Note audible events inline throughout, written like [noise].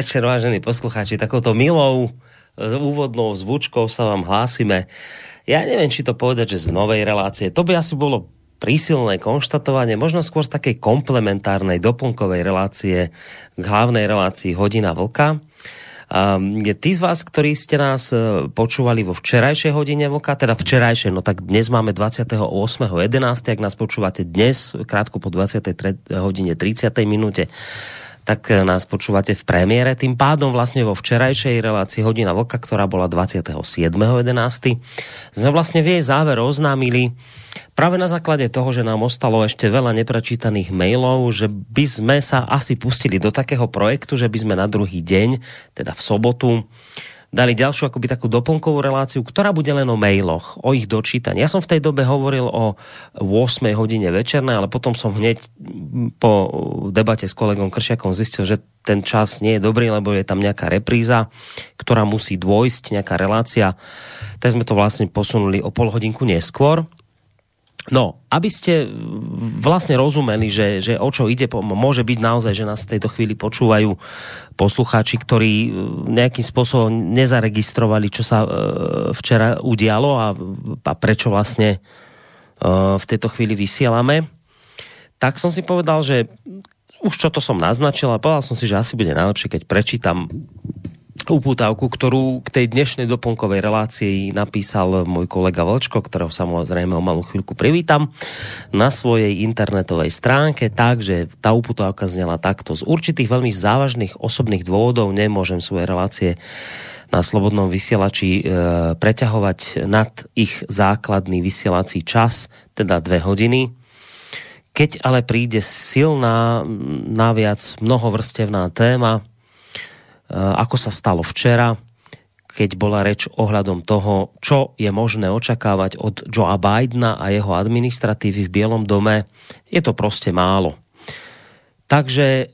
večer, vážení poslucháči. Takouto milou úvodnou zvučkou sa vám hlásime. Ja neviem, či to povedať, že z novej relácie. To by asi bolo prísilné konštatovanie, možno skôr z takej komplementárnej, doplnkovej relácie k hlavnej relácii Hodina Vlka. Um, tí z vás, ktorí ste nás e, počúvali vo včerajšej hodine vlka, teda včerajšej, no tak dnes máme 28.11., ak nás počúvate dnes, krátko po 23. hodine 30. minúte, tak eh, nás počúvate v premiére. Tým pádom vlastne vo včerajšej relácii Hodina Vlka, ktorá bola 27.11. sme vlastne v jej záver oznámili práve na základe toho, že nám ostalo ešte veľa neprečítaných mailov, že by sme sa asi pustili do takého projektu, že by sme na druhý deň, teda v sobotu, dali ďalšiu akoby takú doplnkovú reláciu, ktorá bude len o mailoch, o ich dočítaní. Ja som v tej dobe hovoril o 8 hodine večernej, ale potom som hneď po debate s kolegom Kršiakom zistil, že ten čas nie je dobrý, lebo je tam nejaká repríza, ktorá musí dôjsť, nejaká relácia. Tak sme to vlastne posunuli o pol hodinku neskôr. No, aby ste vlastne rozumeli, že, že o čo ide, môže byť naozaj, že nás v tejto chvíli počúvajú poslucháči, ktorí e, nejakým spôsobom nezaregistrovali, čo sa e, včera udialo a, a prečo vlastne e, v tejto chvíli vysielame. Tak som si povedal, že už čo to som naznačil a povedal som si, že asi bude najlepšie, keď prečítam upútavku, ktorú k tej dnešnej doplnkovej relácii napísal môj kolega Vlčko, ktorého samozrejme o malú chvíľku privítam, na svojej internetovej stránke, takže tá upútavka znela takto. Z určitých veľmi závažných osobných dôvodov nemôžem svoje relácie na slobodnom vysielači e, preťahovať nad ich základný vysielací čas, teda dve hodiny. Keď ale príde silná, naviac mnohovrstevná téma, ako sa stalo včera, keď bola reč ohľadom toho, čo je možné očakávať od Joea Bidena a jeho administratívy v Bielom dome, je to prostě málo. Takže e,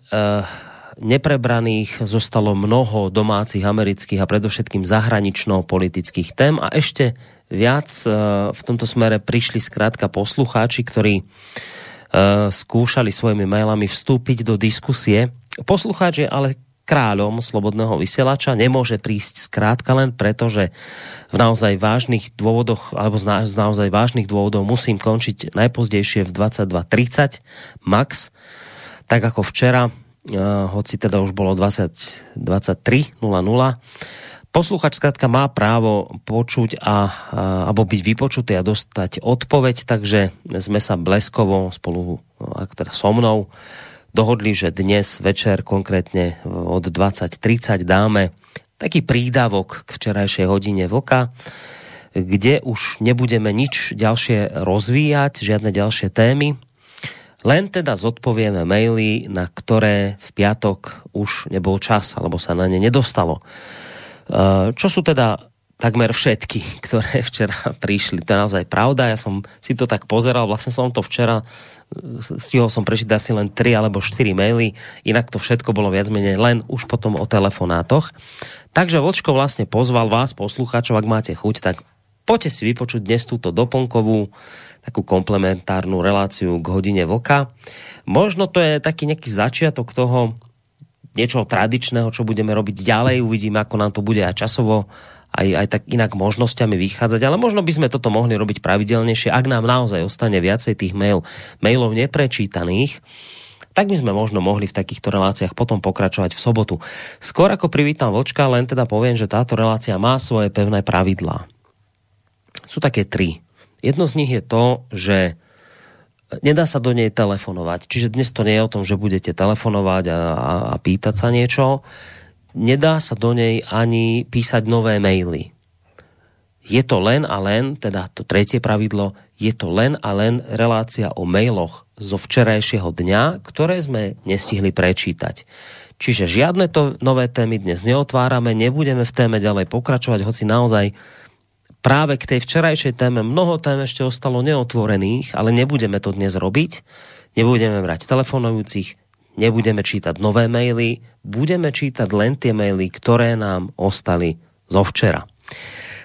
neprebraných zostalo mnoho domácich amerických a predovšetkým zahranično-politických tém a ešte viac e, v tomto smere prišli zkrátka poslucháči, ktorí skúšali svojimi mailami vstúpiť do diskusie. Poslucháč je ale kráľom slobodného vysielača, nemôže prísť zkrátka len preto, že v naozaj vážnych dôvodoch, alebo z, naozaj vážnych dôvodov musím končiť najpozdejšie v 22.30 max, tak ako včera, uh, hoci teda už bolo 20, 23.00. Posluchač zkrátka má právo počuť a, alebo byť vypočutý a dostať odpoveď, takže sme sa bleskovo spolu, ak teda so mnou, dohodli, že dnes večer konkrétne od 20.30 dáme taký prídavok k včerajšej hodine vlka, kde už nebudeme nič ďalšie rozvíjať, žiadne ďalšie témy, len teda zodpovieme maily, na ktoré v piatok už nebol čas, alebo sa na ne nedostalo. Čo sú teda takmer všetky, [laughs] ktoré včera prišli. To je naozaj pravda. Ja som si to tak pozeral, vlastne som to včera stihol som prežiť asi len 3 alebo 4 maily, inak to všetko bolo viac menej len už potom o telefonátoch. Takže Vlčko vlastne pozval vás, poslucháčov, ak máte chuť, tak poďte si vypočuť dnes túto doplnkovú takú komplementárnu reláciu k hodine vlka. Možno to je taký nejaký začiatok toho niečoho tradičného, čo budeme robiť ďalej. Uvidíme, ako nám to bude aj časovo aj, aj tak inak možnosťami vychádzať, ale možno by sme toto mohli robiť pravidelnejšie, ak nám naozaj ostane viacej tých mail, mailov neprečítaných, tak by sme možno mohli v takýchto reláciách potom pokračovať v sobotu. Skôr ako privítam Vlčka, len teda poviem, že táto relácia má svoje pevné pravidlá. Sú také tri. Jedno z nich je to, že nedá sa do nej telefonovať. Čiže dnes to nie je o tom, že budete telefonovať a, a, a pýtať sa niečo nedá sa do nej ani písať nové maily. Je to len a len, teda to tretie pravidlo, je to len a len relácia o mailoch zo včerajšieho dňa, ktoré sme nestihli prečítať. Čiže žiadne to nové témy dnes neotvárame, nebudeme v téme ďalej pokračovať, hoci naozaj práve k tej včerajšej téme mnoho tém ešte ostalo neotvorených, ale nebudeme to dnes robiť. Nebudeme brať telefonujúcich, nebudeme čítať nové maily, budeme čítať len tie maily, ktoré nám ostali zo včera.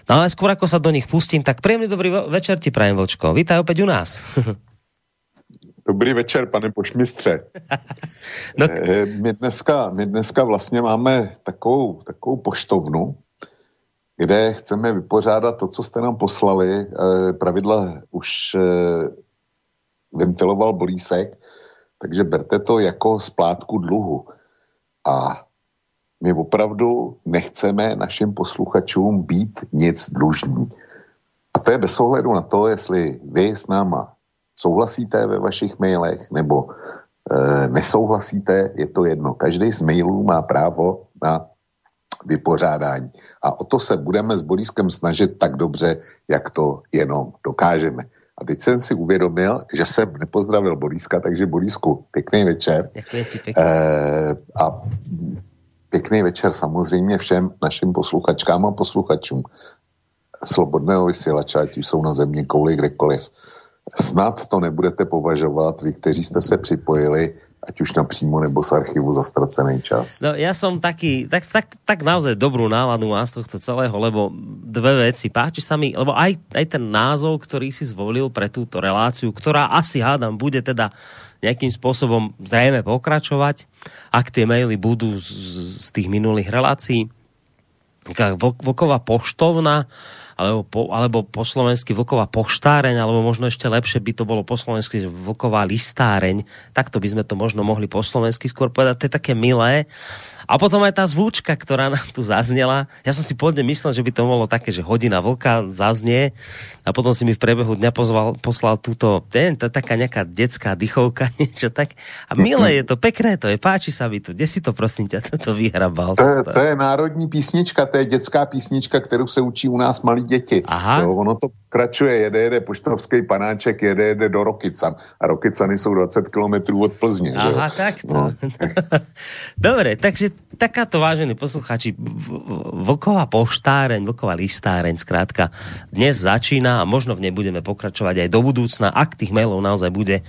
No ale skôr ako sa do nich pustím, tak príjemný dobrý večer ti prajem, Vočko. Vítaj opäť u nás. [laughs] Dobrý večer, pane pošmistře. [laughs] no. Eh, my, dneska, my dneska vlastně máme takovou, takovou poštovnu, kde chceme vypořádat to, co jste nám poslali. Eh, pravidla už eh, ventiloval Bolísek, takže berte to jako splátku dluhu. A my opravdu nechceme našim posluchačům být nic dlužní. A to je bez ohledu na to, jestli vy s náma souhlasíte ve vašich mailech nebo e, nesouhlasíte, je to jedno. Každý z mailů má právo na vypořádání. A o to se budeme s Boriskem snažit tak dobře, jak to jenom dokážeme. A teď jsem si uvědomil, že jsem nepozdravil Boriska, takže Borisku, pěkný večer. Děkuji ti pěkně. E, a pěkný večer samozřejmě všem našim posluchačkám a posluchačům slobodného vysílače, ať už jsou na země kouli kdekoliv. Snad to nebudete považovat, vy, kteří jste se připojili, ať už napřímo nebo z archivu za ztracený čas. No ja som taký, tak, tak, tak naozaj dobrú náladu mám z tohto celého, lebo dve veci. Páči sa mi, lebo aj, aj ten názov, ktorý si zvolil pre túto reláciu, ktorá asi hádam bude teda nejakým spôsobom zrejme pokračovať, ak tie maily budú z, z tých minulých relácií. Vlková poštovna, alebo po, alebo po slovensky vlková poštáreň, alebo možno ešte lepšie by to bolo po slovensky vlková listáreň. Takto by sme to možno mohli po slovensky skôr povedať. To je také milé. A potom aj tá zvučka, ktorá nám tu zaznela. Ja som si pôvodne myslel, že by to bolo také, že hodina vlka zaznie a potom si mi v priebehu dňa pozval, poslal túto, ten, to je taká nejaká detská dychovka, [laughs] niečo tak. A milé je to, pekné to je, páči sa mi to. Kde si to prosím ťa toto vyhrabal? To je, to je národní písnička, to je dětská písnička, kterou se učí u nás malí děti. Aha. Jo, ono to kračuje, jede, jede poštovský panáček, jede, jede do Rokycan. A Rokycany jsou 20 kilometrů od Plzně. Aha, že? tak to. No. [laughs] Dobre, takže takáto, vážení posluchači, vlková poštáreň, vlková listáreň, zkrátka, dnes začína a možno v nej budeme pokračovať aj do budúcna, ak tých mailov naozaj bude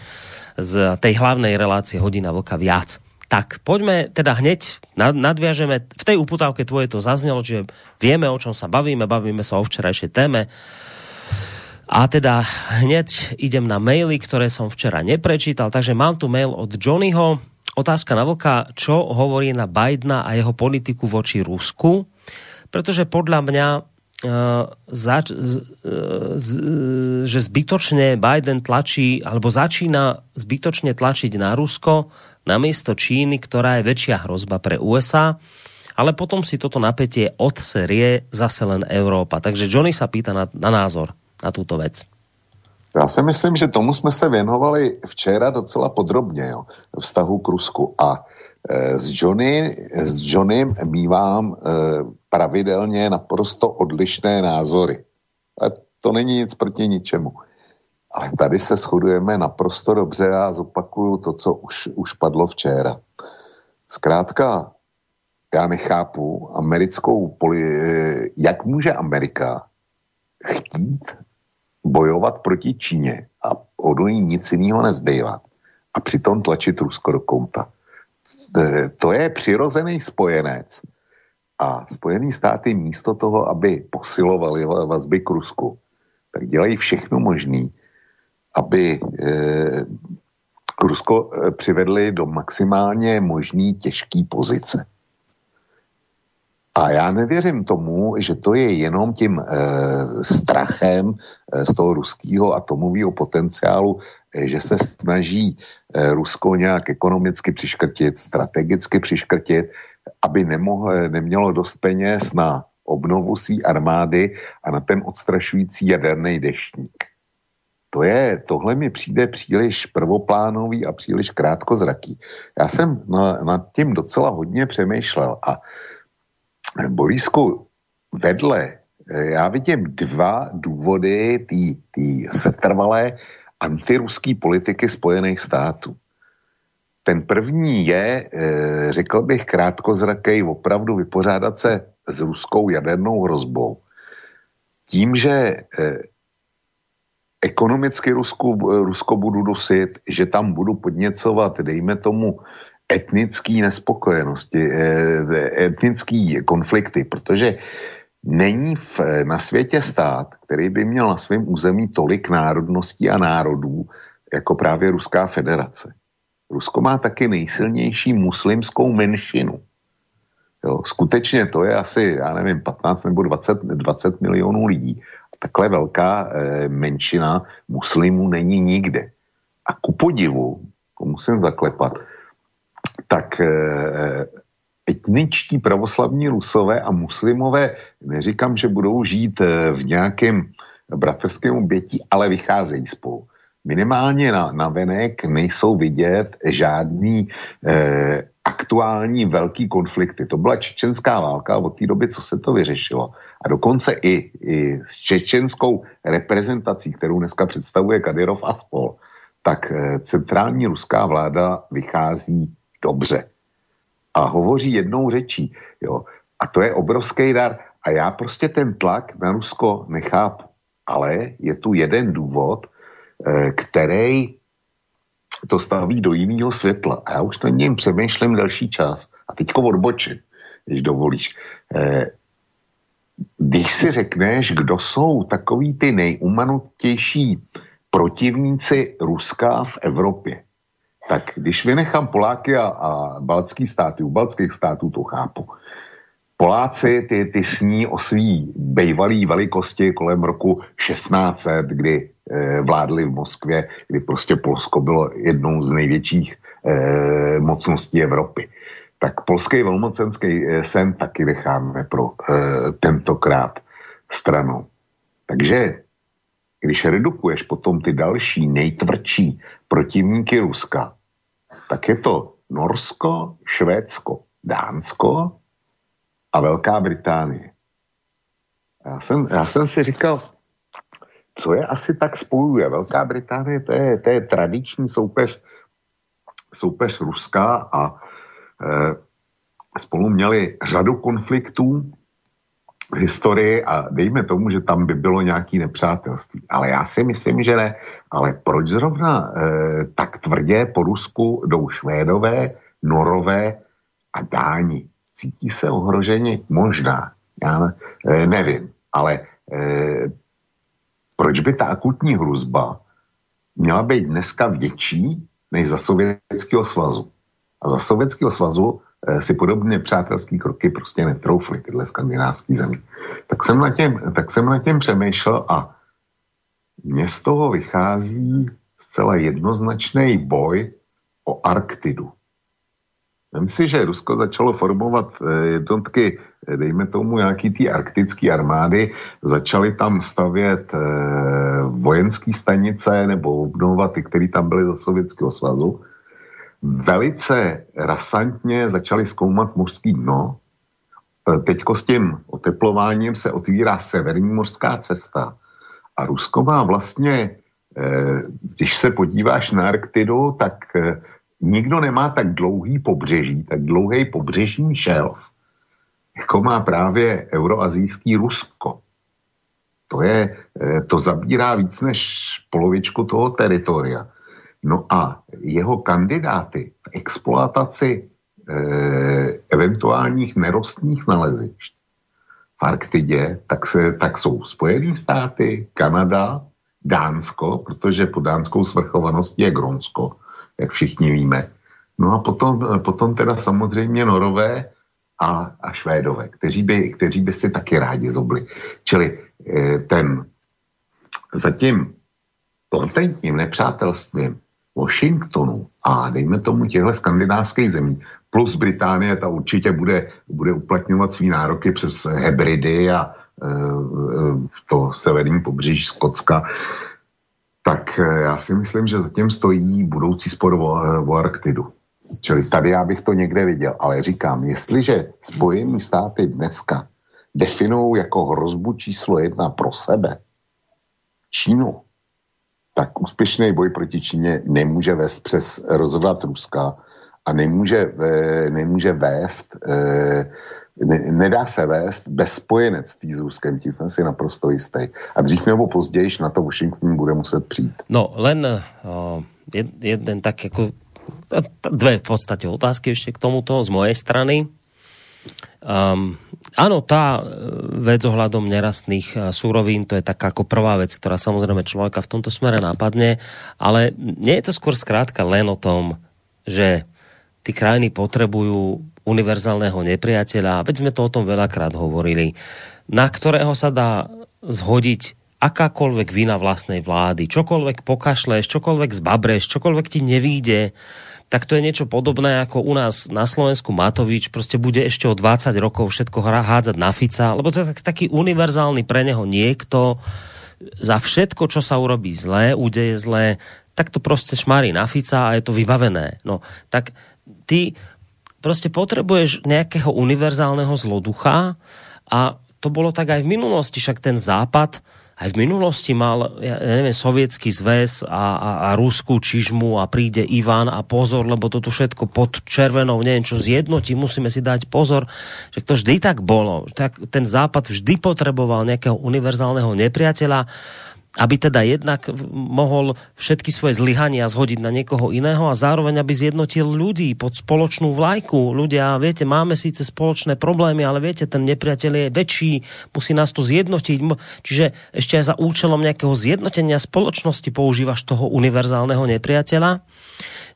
z tej hlavnej relácie hodina vlka viac. Tak poďme teda hneď, nadviažeme, v tej uputávke tvoje to zaznelo, že vieme, o čom sa bavíme, bavíme sa o včerajšej téme, a teda hneď idem na maily, ktoré som včera neprečítal, takže mám tu mail od Johnnyho. Otázka na vlka, čo hovorí na Bidena a jeho politiku voči Rusku, pretože podľa mňa Uh, zač, uh, z, uh, že zbytočne Biden tlačí, alebo začína zbytočne tlačiť na Rusko namiesto Číny, ktorá je väčšia hrozba pre USA, ale potom si toto napätie odserie zase len Európa. Takže Johnny sa pýta na, na názor na tuto věc? Já si myslím, že tomu jsme se věnovali včera docela podrobně, jo, vztahu k Rusku. A e, s, Johnny, s Johnnym mývám e, pravidelně naprosto odlišné názory. A to není nic proti ničemu. Ale tady se shodujeme naprosto dobře a zopakuju to, co už, už padlo včera. Zkrátka, já nechápu americkou poli... E, jak může Amerika chtít bojovat proti Číně a od ní nic jiného nezbývá a přitom tlačit Rusko do kouta. To je přirozený spojenec a Spojený státy místo toho, aby posilovali vazby k Rusku, tak dělají všechno možné, aby eh, Rusko eh, přivedli do maximálně možný těžké pozice. A já nevěřím tomu, že to je jenom tím e, strachem e, z toho ruského atomového potenciálu, e, že se snaží e, Rusko nějak ekonomicky přiškrtit, strategicky přiškrtit, aby nemohl, nemělo dost peněz na obnovu své armády a na ten odstrašující jaderný deštník. To je, tohle mi přijde příliš prvoplánový a příliš krátkozraký. Já jsem na, nad tím docela hodně přemýšlel a Borisku, vedle, eh, já vidím dva důvody té setrvalé antiruské politiky Spojených států. ten první je, eh, řekl bych, krátkozrakej opravdu vypořádat se s ruskou jadernou hrozbou. Tím, že eh, ekonomicky Rusku, Rusko budu dosit, že tam budu podněcovat, dejme tomu, etnický nespokojenosti, etnický konflikty, protože není v, na světě stát, který by měl na svém území tolik národností a národů, jako právě Ruská federace. Rusko má taky nejsilnější muslimskou menšinu. Jo, skutečně to je asi, já nevím, 15 nebo 20, 20 milionů lidí. Takhle velká e, menšina muslimů není nikde. A ku podivu, to musím zaklepat, tak e, etničtí pravoslavní rusové a muslimové, neříkám, že budou žít v nějakém bratrském obětí, ale vycházejí spolu minimálně na, na venek nejsou vidět žádný eh, aktuální velký konflikty. To byla čečenská válka od té doby, co se to vyřešilo. A dokonce i, i s čečenskou reprezentací, kterou dneska představuje Kadyrov a spol, tak eh, centrální ruská vláda vychází dobře. A hovoří jednou řečí. Jo. A to je obrovský dar. A já prostě ten tlak na Rusko nechápu. Ale je tu jeden důvod, Eh, který to staví do jiného světla. A já už na něm přemýšlím další čas. A teďko odbočím, když dovolíš. Eh, když si řekneš, kdo jsou takový ty nejumanutější protivníci Ruska v Evropě, tak když vynechám Poláky a, a baltský státy, u baltských států to chápu, Poláci ty, ty sní o svý bejvalý velikosti kolem roku 1600, kdy e, vládli v Moskvě, kdy prostě Polsko bylo jednou z největších e, mocností Evropy. Tak polský velmocenský e, sen taky necháme pro e, tentokrát stranou. Takže když redukuješ potom ty další nejtvrdší protivníky Ruska, tak je to Norsko, Švédsko, Dánsko, a Velká Británie. Já jsem, já jsem si říkal, co je asi tak spojuje. Velká Británie to je, to je tradiční soupeř, soupeř Ruska a e, spolu měli řadu konfliktů v historii a dejme tomu, že tam by bylo nějaký nepřátelství. Ale já si myslím, že ne. Ale proč zrovna e, tak tvrdě po Rusku jdou Švédové, Norové a Dáni? Cítí se ohroženi? Možná, já e, nevím, ale e, proč by ta akutní hrozba měla být dneska větší než za Sovětského svazu? A za Sovětského svazu e, si podobně přátelské kroky prostě netroufly tyhle skandinávské země. Tak jsem, na těm, tak jsem na těm přemýšlel a mně z toho vychází zcela jednoznačný boj o Arktidu. Vem si, že Rusko začalo formovat eh, jednotky, eh, dejme tomu nějaký ty arktické armády, začaly tam stavět eh, vojenské stanice nebo obnovovat ty, které tam byly za Sovětského svazu. Velice rasantně začaly zkoumat mořský dno. Teďko s tím oteplováním se otvírá severní mořská cesta. A Rusko má vlastně, když se podíváš na Arktidu, tak nikdo nemá tak dlouhý pobřeží, tak dlouhý pobřežní šelf, jako má právě euroazijský Rusko. To, je, eh, to zabírá víc než polovičku toho teritoria. No a jeho kandidáty v exploataci e, eventuálních nerostných nalezišť v Arktidě, tak, se, tak jsou Spojené státy, Kanada, Dánsko, protože po dánskou svrchovaností je Gronsko, jak všichni víme. No a potom, potom teda samozřejmě Norové a, a Švédové, kteří by, kteří by si taky rádi zobli. Čili eh, ten zatím latentním nepřátelstvím Washingtonu a dejme tomu těchto skandinávských zemí, plus Británie, ta určitě bude, bude uplatňovat svý nároky přes Hebridy a e, to severní pobřeží Skotska, tak eh, já si myslím, že zatím stojí budoucí spor o, eh, o Arktidu. Čili tady já bych to někde viděl, ale říkám, jestliže Spojené státy dneska definují jako hrozbu číslo jedna pro sebe Čínu, tak úspěšný boj proti Číně nemůže vést přes rozvrat Ruska a nemůže, nemůže vést ne, nedá se vést bez spojenectví s Ruskem, tím jsem si naprosto jistý. A dřív nebo později na to Washington bude muset přijít. No, len uh, jeden tak jako dve v podstate otázky ešte k tomuto z mojej strany. Um, áno, tá e, vec ohľadom nerastných súrovín, to je taká ako prvá vec, ktorá samozrejme človeka v tomto smere napadne, ale nie je to skôr skrátka len o tom, že ty krajiny potrebujú univerzálneho nepriateľa, veď sme to o tom veľakrát hovorili, na ktorého sa dá zhodiť akákoľvek vina vlastnej vlády, čokoľvek pokašleš, čokoľvek zbabreš, čokoľvek ti nevíde, tak to je niečo podobné ako u nás na Slovensku Matovič, prostě bude ešte o 20 rokov všetko hádzať na Fica, lebo to je taký univerzálny pre neho niekto, za všetko, čo sa urobí zlé, udeje zlé, tak to prostě šmarí na Fica a je to vybavené. No, tak ty prostě potrebuješ nejakého univerzálneho zloducha a to bolo tak aj v minulosti, však ten západ aj v minulosti mal, ja neviem, sovietský zväz a, a, a ruskú čižmu a príde Ivan a pozor, lebo toto všetko pod červenou, neviem čo zjednotí, musíme si dať pozor, že to vždy tak bolo. Tak ten západ vždy potreboval nejakého univerzálneho nepriateľa aby teda jednak mohol všetky svoje zlyhania zhodiť na niekoho iného a zároveň aby zjednotil ľudí pod spoločnú vlajku. Ľudia, viete, máme síce spoločné problémy, ale viete, ten nepriateľ je väčší, musí nás to zjednotiť. Čiže ešte aj za účelom nejakého zjednotenia spoločnosti používaš toho univerzálneho nepriateľa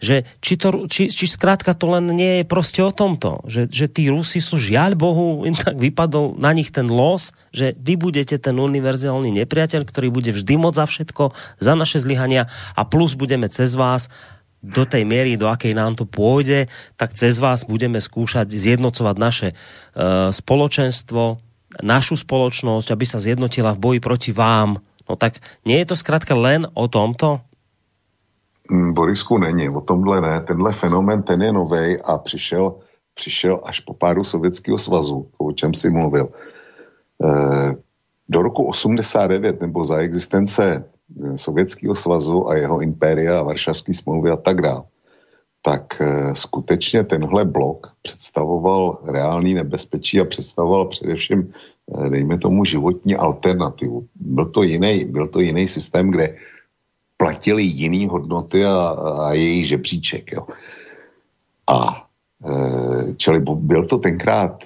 že či, to, či, či zkrátka to len nie je prostě o tomto, že, že tí Rusi sú žiaľ Bohu, im tak vypadol na nich ten los, že vy budete ten univerzálny nepriateľ, ktorý bude vždy moc za všetko, za naše zlyhania a plus budeme cez vás do tej miery, do akej nám to pôjde, tak cez vás budeme skúšať zjednocovať naše uh, spoločenstvo, našu spoločnosť, aby sa zjednotila v boji proti vám. No tak nie je to zkrátka len o tomto? Mm, Borisku není, o tomhle ne. Tenhle fenomen, ten je nový a přišel, přišel až po pádu Sovětského svazu, o čem si mluvil. E, do roku 89 nebo za existence eh, Sovětského svazu a jeho impéria a Varšavské smlouvy a tak dále, tak e, skutečně tenhle blok představoval reálný nebezpečí a představoval především, dejme tomu, životní alternativu. Byl to jiný, byl to jiný systém, kde platili jiný hodnoty a, a její žebříček. Jo. A e, čili byl to tenkrát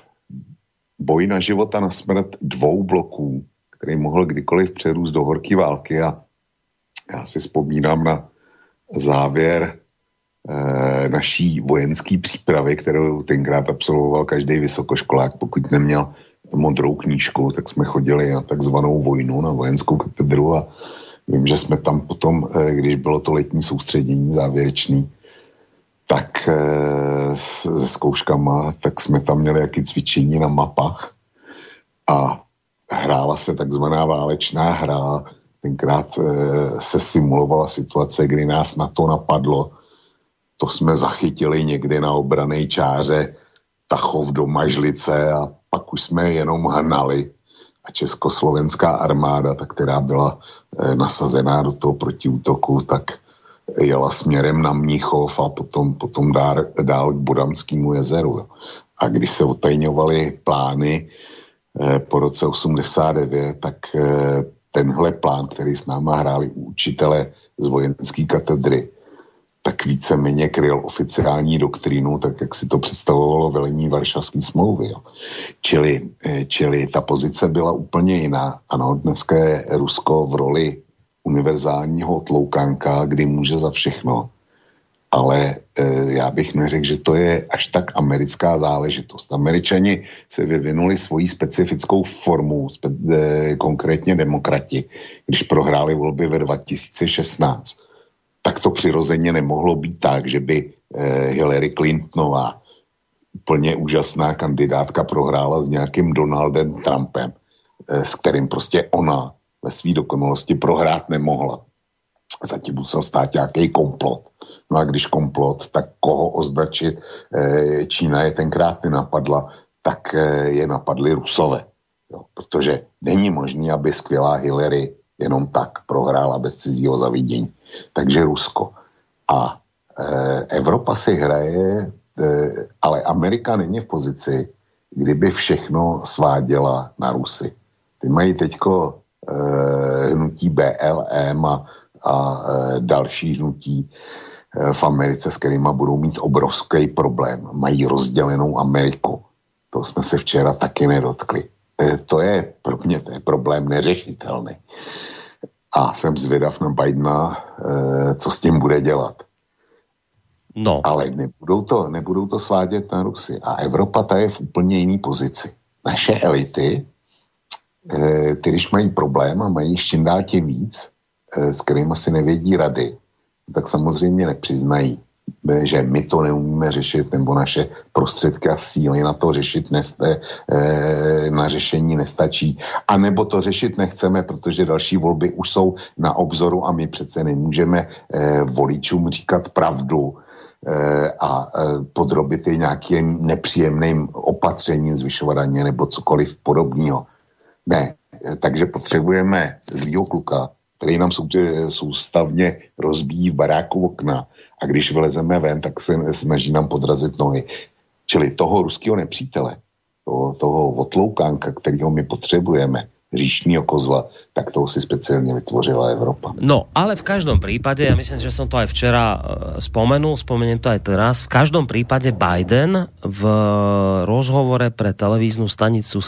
boj na život a na smrt dvou bloků, který mohl kdykoliv přerůst do horké války a já si vzpomínám na závěr e, naší vojenské přípravy, kterou tenkrát absolvoval každý vysokoškolák, pokud neměl modrou knížku, tak jsme chodili na takzvanou vojnu, na vojenskou katedru a Vím, že jsme tam potom, eh, když bylo to letní soustředění závěrečný, tak eh, se zkouškama, tak jsme tam měli jaký cvičení na mapách a hrála se takzvaná válečná hra. Tenkrát eh, se simulovala situace, kdy nás na to napadlo. To jsme zachytili někde na obrané čáře Tachov do Mažlice a pak už jsme jenom hnali československá armáda, ta, která byla e, nasazená do toho protiútoku, tak jela směrem na Mnichov a potom, potom dál, dál k Bodanskému jezeru. A když se otajňovaly plány e, po roce 89, tak e, tenhle plán, který s náma hráli učitele z vojenské katedry, tak víceméně kryl oficiální doktrínu, tak jak si to představovalo velení Varšavské smlouvy. Jo. Čili, eh, čili ta pozice byla úplně jiná. Ano, dneska je Rusko v roli univerzálního tloukánka, kdy může za všechno. Ale e, já bych neřekl, že to je až tak americká záležitost. Američani se vyvinuli svoji specifickou formu, spe, e, konkrétně demokrati, když prohráli volby ve 2016 tak to přirozeně nemohlo být tak, že by eh, Hillary Clintonová, úplně úžasná kandidátka, prohrála s nějakým Donaldem Trumpem, eh, s kterým prostě ona ve své dokonalosti prohrát nemohla. Zatím musel stát nějaký komplot. No a když komplot, tak koho označit? Eh, Čína je tenkrát nenapadla, tak je napadli Rusové. Jo, protože není možné, aby skvělá Hillary jenom tak prohrála bez cizího zavidění takže Rusko. A Evropa si hraje, ale Amerika není v pozici, kdyby všechno sváděla na Rusy. Ty mají teďko hnutí BLM a, a další hnutí v Americe, s kterými budou mít obrovský problém. Mají rozdělenou Ameriku. To jsme se včera taky nedotkli. E, to je pro mě to je problém neřešitelný. A jsem zvědav na Bidena, e, co s tím bude dělat. No. Ale nebudou to, nebudou to svádět na Rusy. A Evropa ta je v úplně jiný pozici. Naše elity, e, ty když mají problém a mají čím dál tím víc, s kterými si nevědí rady, tak samozřejmě nepřiznají, že my to neumíme řešit, nebo naše prostředky a síly na to řešit neste, eh, na řešení nestačí. A nebo to řešit nechceme, protože další volby už jsou na obzoru a my přece nemůžeme eh, voličům říkat pravdu eh, a podrobit je nějakým nepříjemným opatřením, zvyšovat daně nebo cokoliv podobného. Ne, takže potřebujeme zlýho kluka, který nám soustavně rozbíjí v baráku okna a když vylezeme ven, tak se snaží nám podrazit nohy. Čili toho ruského nepřítele, toho, toho otloukánka, kterého my potřebujeme, říšního kozla, tak toho si speciálně vytvořila Evropa. No, ale v každom prípade, ja myslím, že som to aj včera spomenul, spomeniem to aj teraz, v každom prípade Biden v rozhovore pre televíznu stanicu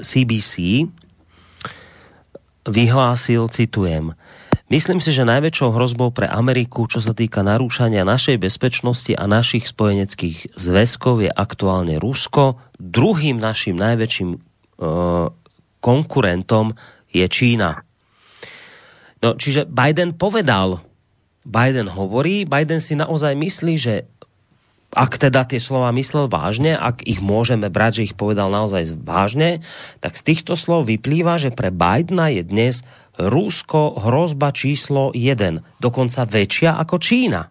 CBC vyhlásil, citujem, Myslím si, že najväčšou hrozbou pre Ameriku, čo sa týka narúšania našej bezpečnosti a našich spojeneckých zväzkov je aktuálne Rusko. Druhým naším najväčším uh, konkurentom je Čína. No, čiže Biden povedal, Biden hovorí, Biden si naozaj myslí, že ak teda tie slova myslel vážne, ak ich môžeme brať, že ich povedal naozaj vážne, tak z týchto slov vyplýva, že pre Bidena je dnes Rusko hrozba číslo 1, dokonca väčšia ako Čína.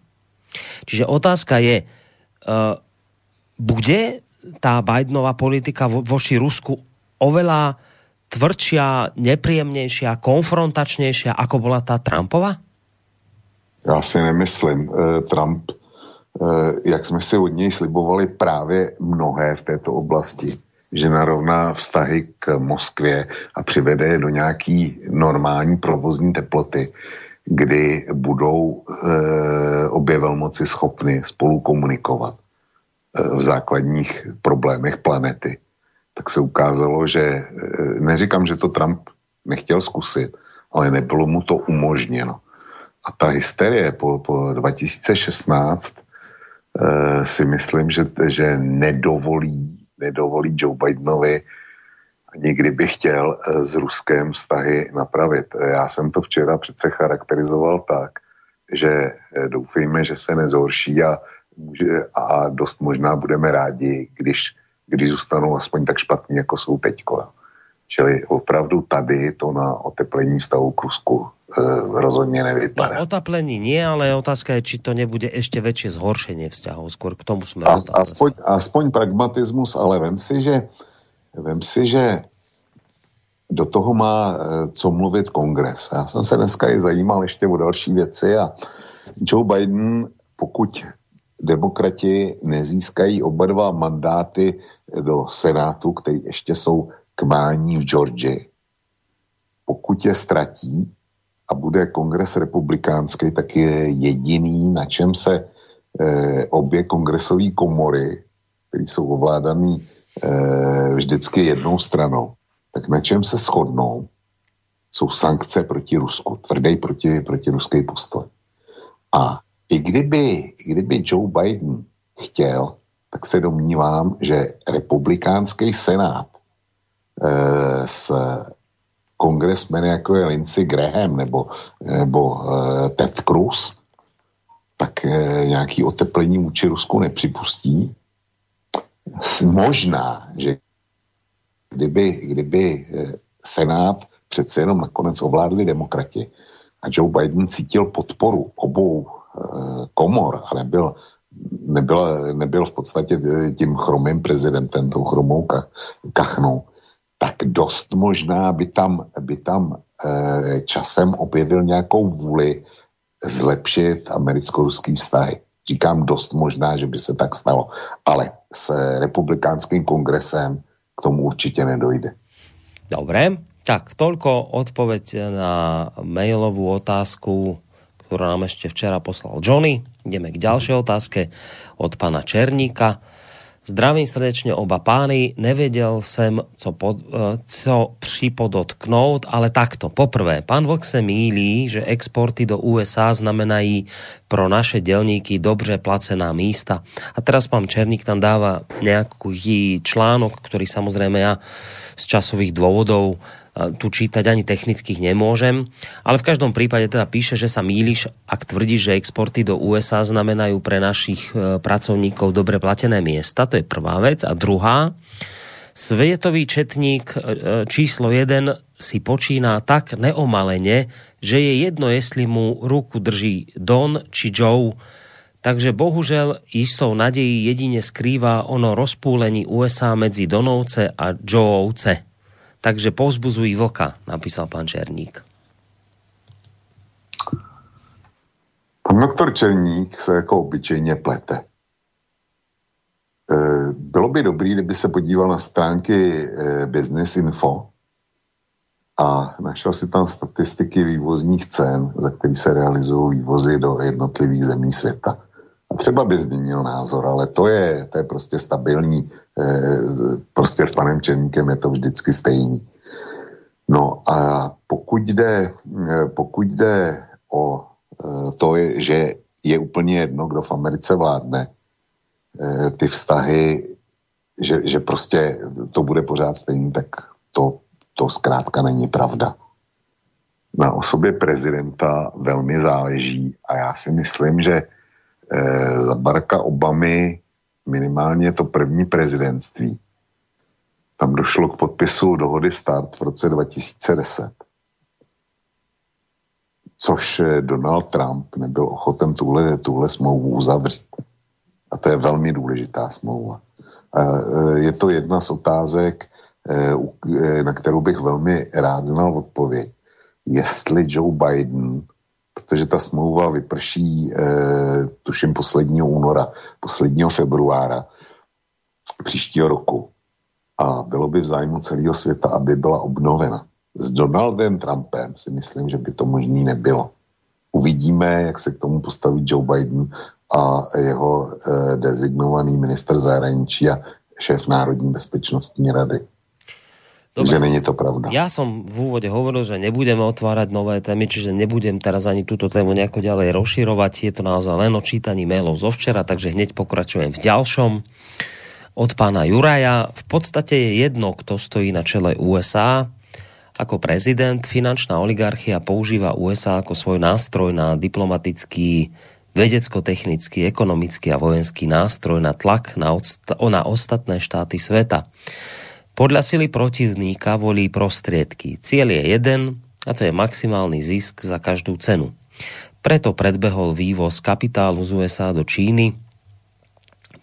Čiže otázka je, uh, bude tá Bidenová politika vo, voši Rusku oveľa tvrdšia, nepríjemnejšia, konfrontačnejšia, ako bola tá Trumpova? Já si nemyslím. Trump Eh, jak jsme si od něj slibovali právě mnohé v této oblasti, že narovná vztahy k Moskvě a přivede je do nějaký normální provozní teploty, kdy budou e, obě velmoci schopny spolu komunikovat e, v základních problémech planety. Tak se ukázalo, že e, neříkám, že to Trump nechtěl zkusit, ale nebylo mu to umožněno. A ta hysterie po, po 2016 Eh, si myslím, že, že nedovolí, nedovolí Joe Bidenovi ani kdyby chtěl eh, s Ruskem vztahy napravit. Já jsem to včera přece charakterizoval tak, že eh, doufejme, že se nezhorší a, a dost možná budeme rádi, když, když zůstanou aspoň tak špatní, jako jsou teďko. Čili opravdu tady to na oteplení stavu k Rusku e, rozhodně nevypadá. No, otaplení nie, ale otázka je, či to nebude ještě větší zhoršení vzťahov. Skôr k tomu jsme A, aspoň, aspoň pragmatismus, ale vem si, že, vem si, že do toho má e, co mluvit kongres. Já jsem se dneska i zajímal ještě o další věci a Joe Biden, pokud demokrati nezískají oba dva mandáty do Senátu, které ještě jsou k mání v Georgii. Pokud je ztratí a bude kongres republikánský, tak je jediný, na čem se eh, obě kongresové komory, které jsou ovládané eh, vždycky jednou stranou, tak na čem se shodnou, jsou sankce proti Rusku, tvrdý proti, proti ruský postoj. A i kdyby, i kdyby Joe Biden chtěl, tak se domnívám, že republikánský senát s kongresmeny, jako je Lindsey Graham nebo, nebo uh, Ted Cruz, tak uh, nějaký oteplení vůči Rusku nepřipustí. Možná, že kdyby, kdyby Senát přece jenom nakonec ovládli demokrati a Joe Biden cítil podporu obou komor a nebyl, nebyl, nebyl v podstatě tím chromým prezidentem, tou chromou kachnou, tak dost možná by tam, by tam e, časem objevil nějakou vůli zlepšit americko-ruský vztahy. Říkám dost možná, že by se tak stalo, ale s republikánským kongresem k tomu určitě nedojde. Dobre, tak toľko odpoveď na mailovú otázku, ktorú nám ešte včera poslal Johnny. Ideme k ďalšej otázke od pana Černíka. Zdravím srdečně oba pány. Nevěděl jsem, co, pod, eh, co připodotknout, ale takto. Poprvé, pán Vlk se mílí, že exporty do USA znamenají pro naše dělníky dobře placená místa. A teraz pán Černík tam dáva nějaký článok, který samozřejmě já z časových dôvodov tu čítať ani technických nemôžem, ale v každom prípade teda píše, že sa míliš, ak tvrdíš, že exporty do USA znamenajú pre našich e, pracovníkov dobre platené miesta, to je prvá vec. A druhá, Světový četník e, e, číslo 1 si počíná tak neomalene, že je jedno, jestli mu ruku drží Don či Joe, takže bohužel istou nadejí jedine skrývá ono rozpúlení USA medzi Donovce a Joeovce. Takže povzbuzují vlka, napísal pan Černík. Pan doktor Černík se jako obyčejně plete. E, bylo by dobrý, kdyby se podíval na stránky e, Business Info a našel si tam statistiky vývozních cen, za který se realizují vývozy do jednotlivých zemí světa. Třeba by změnil názor, ale to je, to je prostě stabilní. Eh, prostě s panem Černíkem je to vždycky stejný. No a pokud jde, eh, pokud jde o eh, to, že je úplně jedno, kdo v Americe vládne, ty vztahy, že, že prostě to bude pořád stejný, tak to, to zkrátka není pravda. Na osobě prezidenta velmi záleží a já si myslím, že za Baracka Obamy minimálně to první prezidentství. Tam došlo k podpisu dohody START v roce 2010. Což eh, Donald Trump nebyl ochoten tuhle, tuhle smlouvu uzavřít. A to je velmi důležitá smlouva. Eh, je to jedna z otázek, eh, na kterou bych velmi rád znal odpověď. Jestli Joe Biden protože ta smlouva vyprší, e, tuším, posledního února, posledního februára příštího roku. A bylo by v zájmu celého světa, aby byla obnovena. S Donaldem Trumpem si myslím, že by to možný nebylo. Uvidíme, jak se k tomu postaví Joe Biden a jeho e, designovaný minister zahraničí a šéf Národní bezpečnostní rady. Dobre. Že není to pravda. Ja som v úvode hovoril, že nebudeme otvárať nové témy, čiže nebudem teraz ani túto tému nejako ďalej rozširovať. Je to naozaj len o čítaní mailov zo včera, takže hneď pokračujem v ďalšom. Od pána Juraja. V podstate je jedno, kto stojí na čele USA. Ako prezident finančná oligarchia používa USA ako svoj nástroj na diplomatický vedecko-technický, ekonomický a vojenský nástroj na tlak na, na ostatné štáty sveta. Podľa sily protivníka volí prostriedky. Cieľ je jeden, a to je maximálny zisk za každú cenu. Preto predbehol vývoz kapitálu z USA do Číny,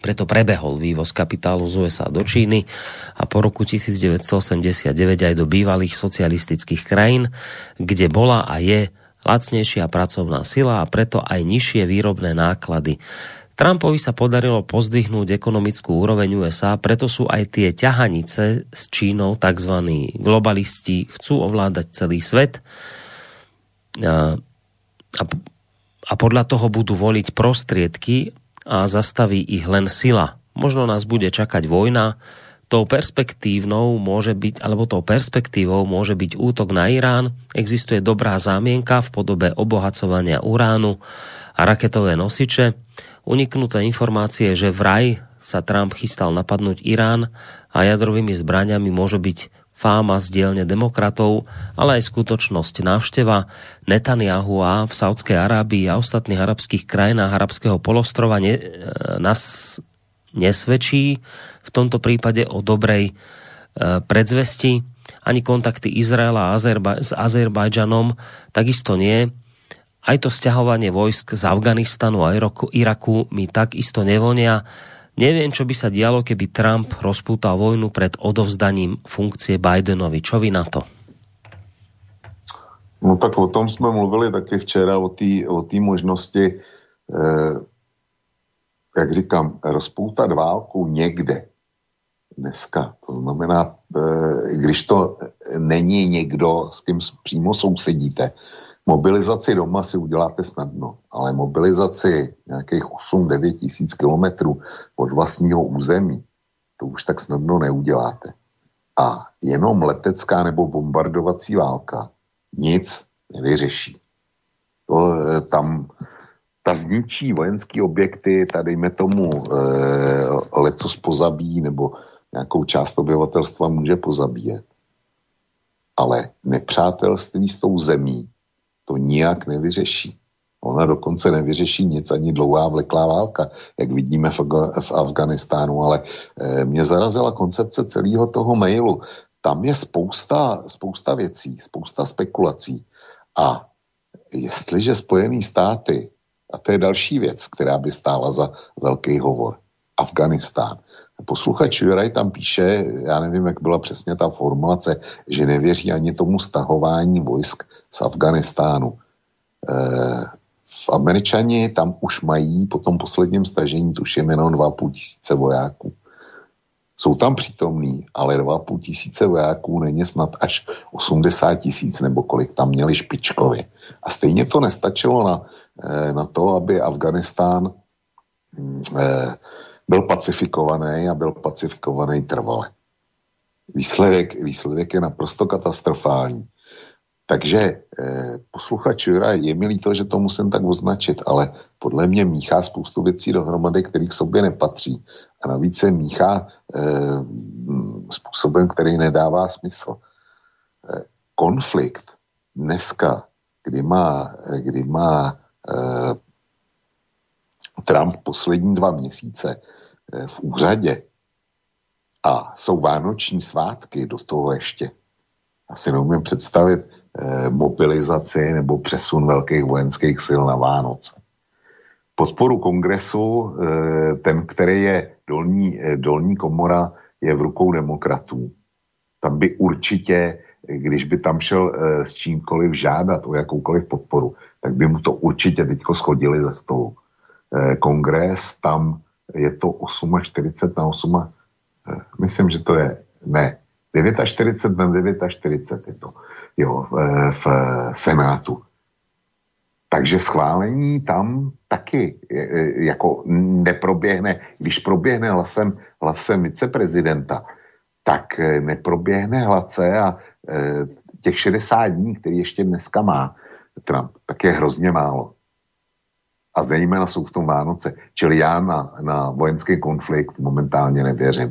preto prebehol vývoz kapitálu z USA do Číny a po roku 1989 aj do bývalých socialistických krajín, kde bola a je lacnejšia pracovná sila a preto aj nižšie výrobné náklady. Trumpovi sa podarilo pozdvihnúť ekonomickú úroveň USA, preto sú aj tie ťahanice s Čínou, tzv. globalisti, chcú ovládať celý svet a, a, a podľa toho budú voliť prostriedky a zastaví ich len sila. Možno nás bude čakať vojna, tou perspektívnou môže byť, alebo tou perspektívou môže byť útok na Irán. Existuje dobrá zámienka v podobe obohacovania uránu a raketové nosiče uniknuté informácie, že vraj sa Trump chystal napadnúť Irán a jadrovými zbraňami môže byť fáma z dielne demokratov, ale aj skutočnosť návšteva Netanyahu a v Saudskej Arábii a ostatných arabských krajinách arabského polostrova ne, e, nás nesvedčí v tomto prípade o dobrej e, predzvesti. Ani kontakty Izraela s Azerbajdžanom takisto nie aj to stiahovanie vojsk z Afganistanu a Iraku, mi tak isto nevonia. Neviem, čo by sa dialo, keby Trump rozpútal vojnu pred odovzdaním funkcie Bidenovi. Čo vy na to? No tak o tom jsme mluvili taky včera, o té o možnosti. E, jak říkám, rozpoutat válku někde dneska, to znamená, e, když to není někdo, s kým přímo sousedíte, mobilizaci doma si uděláte snadno, ale mobilizaci nějakých 8-9 tisíc kilometrů od vlastního území, to už tak snadno neuděláte. A jenom letecká nebo bombardovací válka nic nevyřeší. To, e, tam ta zničí vojenské objekty, tady dejme tomu e, lecos pozabíjí nebo nějakou část obyvatelstva může pozabíjet. Ale nepřátelství s tou zemí to nijak nevyřeší. Ona dokonce nevyřeší nic, ani dlouhá vleklá válka, jak vidíme v, v Afganistánu, ale e, mě zarazila koncepce celého toho mailu. Tam je spousta, spousta věcí, spousta spekulací. A jestliže Spojené státy a to je další věc, která by stála za velký hovor. Afganistán. Posluchač Juraj tam píše, já nevím, jak byla přesně ta formulace, že nevěří ani tomu stahování vojsk z Afganistánu. E, v Američani tam už mají po tom posledním stažení tuším jenom 2,5 tisíce vojáků. Jsou tam přítomní, ale 2,5 tisíce vojáků není snad až 80 tisíc, nebo kolik tam měli špičkově. A stejně to nestačilo na Eh, na to, aby Afganistán mm, eh, byl pacifikovaný a byl pacifikovaný trvale. Výsledek, výsledek je naprosto katastrofální. Takže eh, posluchač Jura, je mi líto, že to musím tak označit, ale podle mě míchá spoustu věcí dohromady, které k sobě nepatří. A navíc se míchá eh, způsobem, který nedává smysl. Eh, konflikt dneska, kdy má, kdy má Eh, Trump poslední dva měsíce eh, v úřadě a jsou vánoční svátky do toho ještě. Asi neumím představit eh, mobilizaci nebo přesun velkých vojenských sil na Vánoce. Podporu kongresu, ten, který je dolní, dolní komora, je v rukou demokratů. Tam by určitě, když by tam šel s čímkoliv žádat o jakoukoliv podporu, tak by mu to určitě teďko schodili ze stolu. Eh, kongres, tam je to 48 na 8, eh, myslím, že to je, ne, 49 na 49 je to, jo, v Senátu. Takže schválení tam taky jako neproběhne, když proběhne hlasem, hlasem viceprezidenta, tak neproběhne hlace a těch 60 dní, který ještě dneska má, Trump, tak je hrozně málo. A zejména jsou v tom Vánoce. Čili já na, na vojenský konflikt momentálně nevěřím.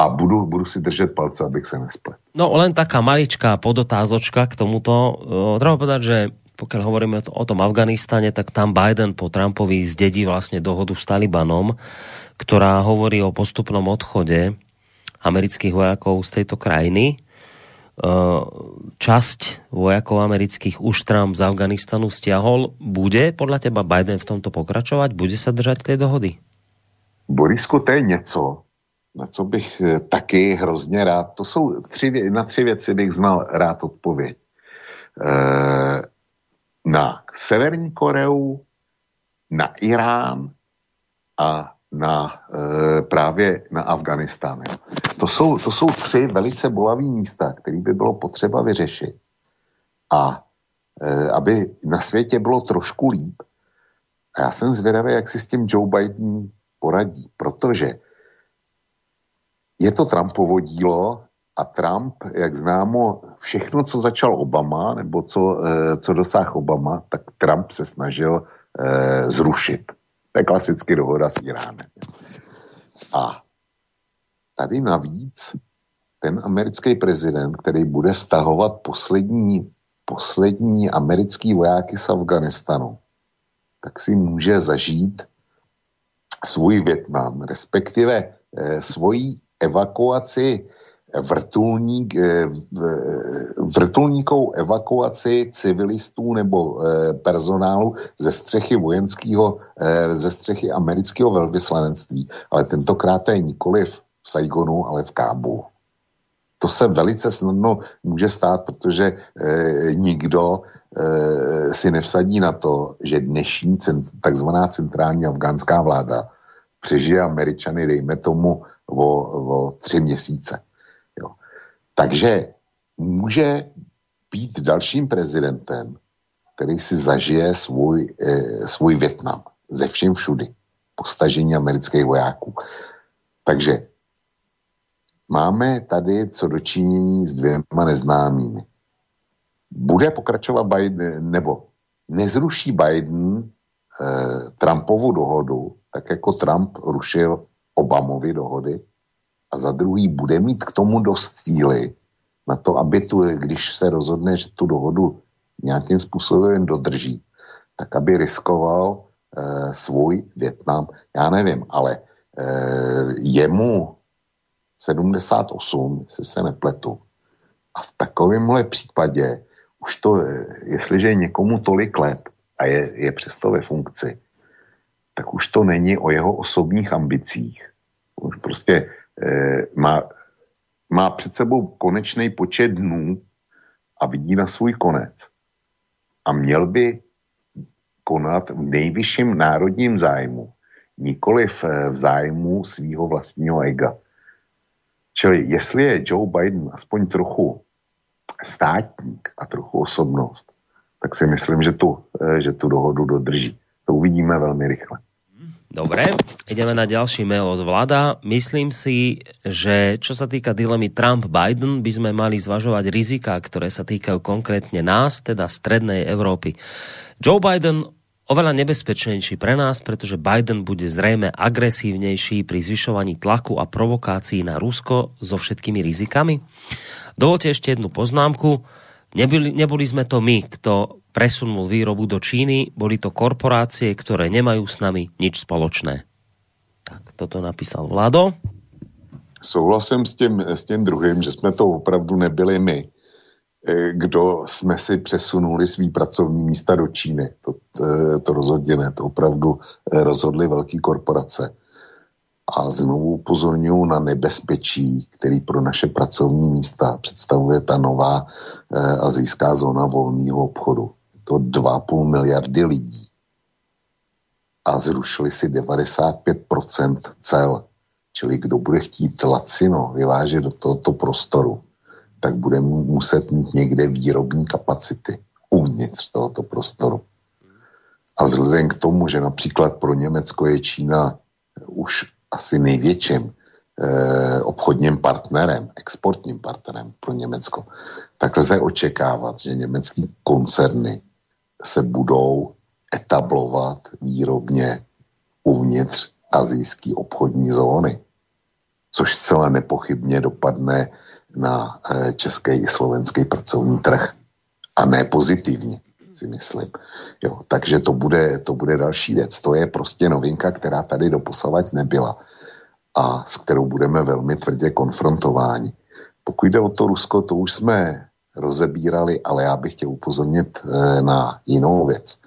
A budu, budu si držet palce, abych se nesplet. No len taká maličká podotázočka k tomuto. Treba povedať, že pokiaľ hovoríme o tom Afganistane, tak tam Biden po Trumpovi zdedí vlastne dohodu s Talibanom, ktorá hovorí o postupnom odchode amerických vojakov z tejto krajiny Eh, časť vojakov amerických už Trump z Afganistanu stiahol. Bude podľa teba Biden v tomto pokračovať? Bude sa držať tej dohody? Borisku, to je něco, na co bych eh, taky hrozně rád, to jsou tři, na tři věci bych znal rád odpověď. E, na Severní Koreu, na Irán a na e, právě na Afganistán. To jsou, to jsou tři velice bolavé místa, které by bylo potřeba vyřešit. A e, aby na světě bylo trošku líp. A já jsem zvědavý, jak si s tím Joe Biden poradí, protože je to Trumpovo dílo a Trump, jak známo, všechno, co začal Obama, nebo co, e, co dosáhl Obama, tak Trump se snažil e, zrušit. To je klasicky dohoda s Iránem. A tady navíc ten americký prezident, který bude stahovat poslední, poslední americký vojáky z Afganistanu, tak si může zažít svůj Větnam, respektive eh, svoji evakuaci vrtulník, eh, vrtulníkou evakuaci civilistů nebo eh, personálu ze střechy vojenského, eh, ze střechy amerického velvyslanectví. Ale tentokrát je nikoli v Saigonu, ale v Kábu. To se velice snadno může stát, protože nikdo si nevsadí na to, že dnešní takzvaná centrální afgánská vláda přežije Američany, dejme tomu, o, o tři měsíce. Jo. Takže může být dalším prezidentem, který si zažije svůj, eh, svůj Větnam ze všem všudy po stažení amerických vojáků. Takže máme tady co dočinění s dvěma neznámými. Bude pokračovat Biden, nebo nezruší Biden eh, Trumpovu dohodu, tak jako Trump rušil Obamovy dohody, a za druhý bude mít k tomu dost síly na to, aby tu, když se rozhodne, že tu dohodu nějakým způsobem dodrží, tak aby riskoval e, svůj Větnam. Já nevím, ale e, jemu 78, jestli se nepletu. A v takovémhle případě už to, eh, jestliže je někomu tolik let a je, je přesto ve funkci, tak už to není o jeho osobních ambicích. Už prostě e, má, má před sebou konečný počet dnů a vidí na svůj konec. A měl by konat v nejvyšším národním zájmu, nikoli v, v zájmu svého vlastního ega. Čili jestli je Joe Biden aspoň trochu státník a trochu osobnost, tak si myslím, že tu, eh, že tu dohodu dodrží. To uvidíme velmi rychle. Dobre, ideme na ďalší mail od vláda. Myslím si, že čo sa týka dilemy Trump-Biden, by sme mali zvažovať rizika, ktoré sa týkajú konkrétne nás, teda strednej Európy. Joe Biden oveľa nebezpečnejší pre nás, pretože Biden bude zrejme agresívnejší pri zvyšovaní tlaku a provokácií na Rusko so všetkými rizikami. Dovolte ešte jednu poznámku. Nebyli, neboli sme to my, kto presunul výrobu do Číny, boli to korporácie, ktoré nemajú s nami nič spoločné. Tak toto napísal Vlado. Souhlasím s tím, s tím druhým, že jsme to opravdu nebyli my, eh, kdo jsme si přesunuli svý pracovní místa do Číny. To, to, to rozhodně ne, to opravdu eh, rozhodly velké korporace. A znovu upozorňuji na nebezpečí, který pro naše pracovní místa představuje ta nová eh, azijská zóna volného obchodu to 2,5 miliardy lidí a zrušili si 95% cel. Čili kdo bude chtít lacino vyvážet do tohoto prostoru, tak bude muset mít někde výrobní kapacity uvnitř tohoto prostoru. A vzhledem k tomu, že například pro Německo je Čína už asi největším eh, obchodním partnerem, exportním partnerem pro Německo, tak lze očekávat, že německý koncerny se budou etablovat výrobně uvnitř azijské obchodní zóny, což zcela nepochybně dopadne na eh, český i slovenský pracovní trh. A ne pozitivně, si myslím. Jo, takže to bude, to bude další věc. To je prostě novinka, která tady doposavať nebyla a s kterou budeme velmi tvrdě konfrontováni. Pokud jde o to Rusko, to už jsme rozebírali, ale já bych chtěl upozornit eh, na jinou věc.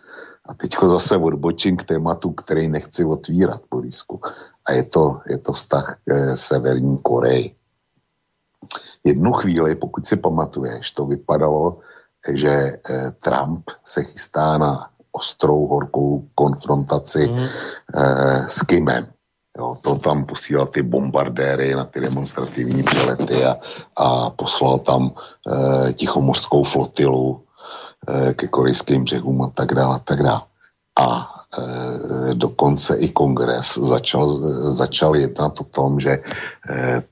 A teďko zase odbočím k tématu, který nechci otvírat, Borisku. A je to, je to vztah k eh, Severní Koreji. Jednu chvíli, pokud si pamatuješ, to vypadalo, že eh, Trump se chystá na ostrou, horkou konfrontaci mm. s Kimem. Jo, to tam posílal ty bombardéry na ty demonstrativní přelety a, a poslal tam e, tichomořskou flotilu e, ke korejským břehům a tak dále a tak dále. A e, dokonce i kongres začal, začal jednat o tom, že e,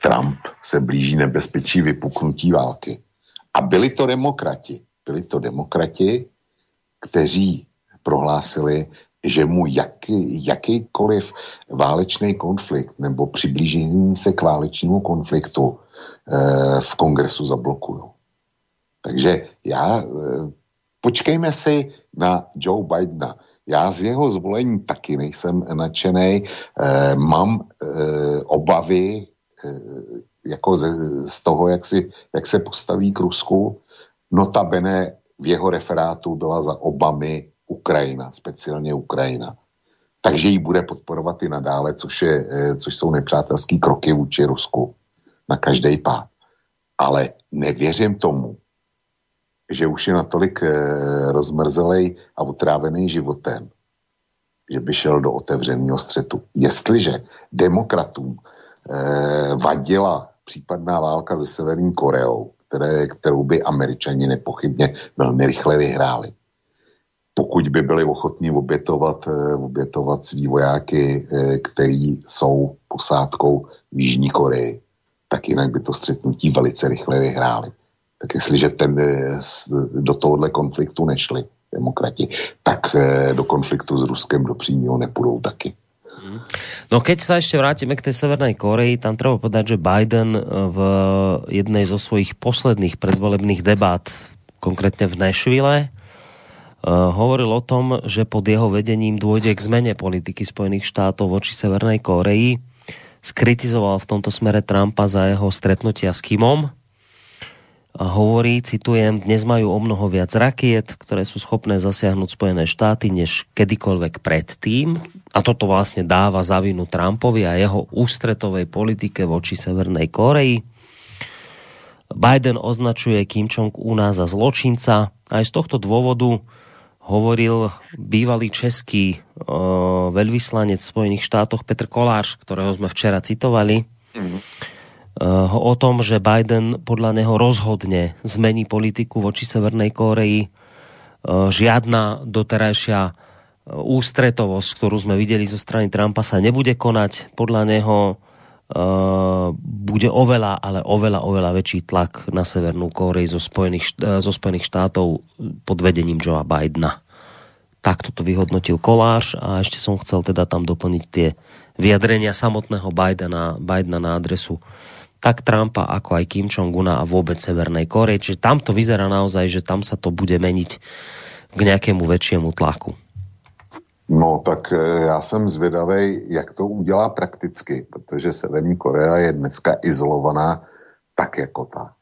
Trump se blíží nebezpečí vypuknutí války. A byli to demokrati. Byli to demokrati, kteří prohlásili, že mu jaký, jakýkoliv válečný konflikt nebo přiblížení se k válečnému konfliktu eh, v kongresu zablokují. Takže já, eh, počkejme si na Joe Bidena. Já z jeho zvolení taky nejsem nadšený. Eh, mám eh, obavy jako z, z toho, jak, si, jak se postaví k Rusku. Notabene v jeho referátu byla za Obamy Ukrajina, speciálně Ukrajina. Takže ji bude podporovat i nadále, což, je, eh, což jsou nepřátelské kroky vůči Rusku na každý pád. Ale nevěřím tomu, že už je natolik eh, rozmrzelej a utrávený životem, že by šel do otevřeného střetu. Jestliže demokratům eh, vadila případná válka se Severní Koreou, které, kterou by američani nepochybně velmi rychle vyhráli, pokud by byli ochotní obětovat, eh, obětovat svý vojáky, eh, který jsou posádkou v Jižní Koreji, tak jinak by to střetnutí velice rychle vyhráli. Tak jestliže ten, eh, do tohohle konfliktu nešli demokrati, tak do konfliktu s Ruskem do přímého nepůjdou taky. No keď sa ešte vrátime k tej Severnej Koreji, tam treba povedať, že Biden v jednej zo svojich posledných predvolebných debát, konkrétne v Nashville, hovoril o tom, že pod jeho vedením dôjde k zmene politiky Spojených štátov voči Severnej Koreji. Skritizoval v tomto smere Trumpa za jeho stretnutia s Kimom. A hovorí, citujem, dnes majú o mnoho viac rakiet, ktoré sú schopné zasiahnuť Spojené štáty, než kedykoľvek predtým. A toto vlastne dáva zavinu Trumpovi a jeho ústretovej politike voči Severnej Koreji. Biden označuje Kim Jong-una za zločinca. Aj z tohto dôvodu hovoril bývalý český uh, veľvyslanec v Spojených štátoch Petr Kolář, ktorého sme včera citovali, mm-hmm. uh, o tom, že Biden podľa neho rozhodne zmení politiku voči Severnej Koreji. Uh, žiadna doterajšia ústretovosť, ktorú sme videli zo strany Trumpa, sa nebude konať. Podľa neho Uh, bude oveľa, ale oveľa, oveľa väčší tlak na Severnú Kórej zo Spojených, uh, zo Spojených štátov pod vedením Joea Bidena. Takto to vyhodnotil Kolář a ešte som chcel teda tam doplniť tie vyjadrenia samotného Bidena, Bidena na adresu tak Trumpa, ako aj Kim Jong-una a vôbec Severnej Kórej. Čiže tam to vyzerá naozaj, že tam sa to bude meniť k nejakému väčšiemu tlaku. No, tak eh, já jsem zvědavý, jak to udělá prakticky, protože Severní Korea je dneska izolovaná tak jako tak.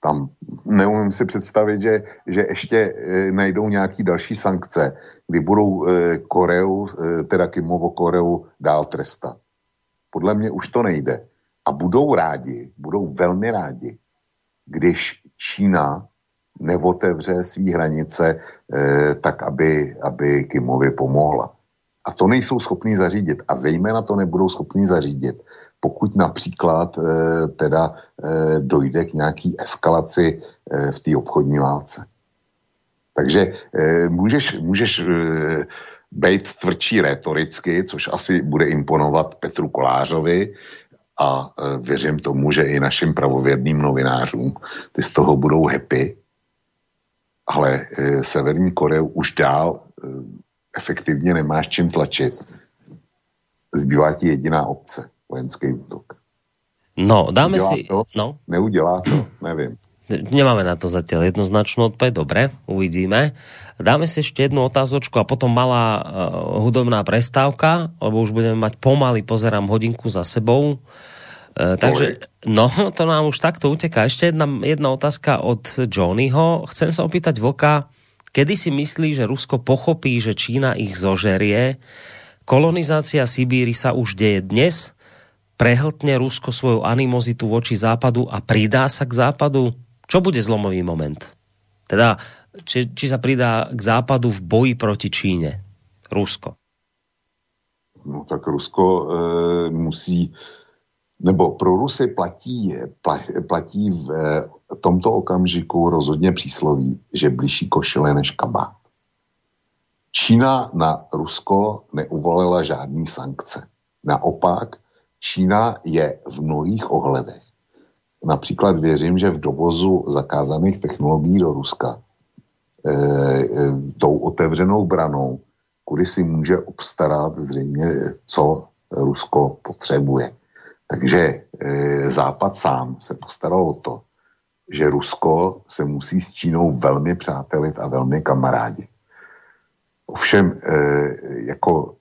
Tam neumím si představit, že, že ještě e, najdou nějaký další sankce, kdy budou e, Koreu, teda Kimovo Koreu dál trestat. Podle mě už to nejde. A budou rádi, budou velmi rádi, když Čína neotevře své hranice eh, tak, aby, aby Kimovi pomohla. A to nejsou schopní zařídit. A zejména to nebudou schopní zařídit, pokud například eh, teda eh, dojde k nějaký eskalaci eh, v té obchodní válce. Takže eh, můžeš, můžeš eh, být tvrdší retoricky, což asi bude imponovat Petru Kolářovi, a e, věřím tomu, že i našim pravověrným novinářům ty z toho budou happy, ale e, Severní Koreu už dál e, efektivně nemáš čím tlačit. Zbývá ti jediná obce, vojenský útok. No, dáme si... To? No. Neudělá to, [clears throat] nevím. Nemáme na to zatiaľ jednoznačnú odpoveď, dobre, uvidíme. Dáme si ešte jednu otázočku a potom malá uh, hudobná prestávka, lebo už budeme mať pomaly, pozerám hodinku za sebou. Uh, takže, no, [laughs] to nám už takto uteká. Ešte jedna, jedna otázka od Johnnyho. Chcem sa opýtať Vlka, kedy si myslí, že Rusko pochopí, že Čína ich zožerie? Kolonizácia Sibíry sa už deje dnes? Prehltne Rusko svoju animozitu voči západu a pridá sa k západu? Čo bude zlomový moment? Teda, či, či sa pridá k západu v boji proti Číne? Rusko. No tak Rusko e, musí, nebo pro Rusy platí, platí v e, tomto okamžiku rozhodně přísloví, že blížší košile než kabát. Čína na Rusko neuvolila žádný sankce. Naopak, Čína je v mnohých ohledech například věřím, že v dovozu zakázaných technologií do Ruska e, e, tou otevřenou branou, kudy si může obstarat zřejmě, co Rusko potřebuje. Takže e, Západ sám se postaral o to, že Rusko se musí s Čínou velmi přátelit a velmi kamarádit. Ovšem, e, jako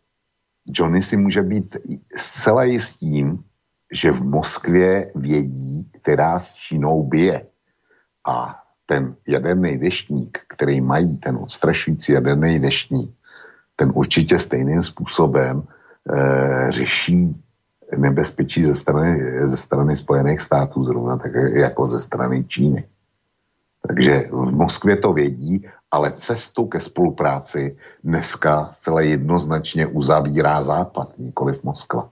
Johnny si může být zcela jistým, že v Moskvě vědí, která s Čínou bije. A ten jaderný deštník, který mají, ten odstrašující jaderný deštník, ten určitě stejným způsobem e, řeší nebezpečí ze strany, ze strany Spojených států, zrovna tak jako ze strany Číny. Takže v Moskvě to vědí, ale cestu ke spolupráci dneska celé jednoznačně uzavírá Západ, nikoliv Moskva.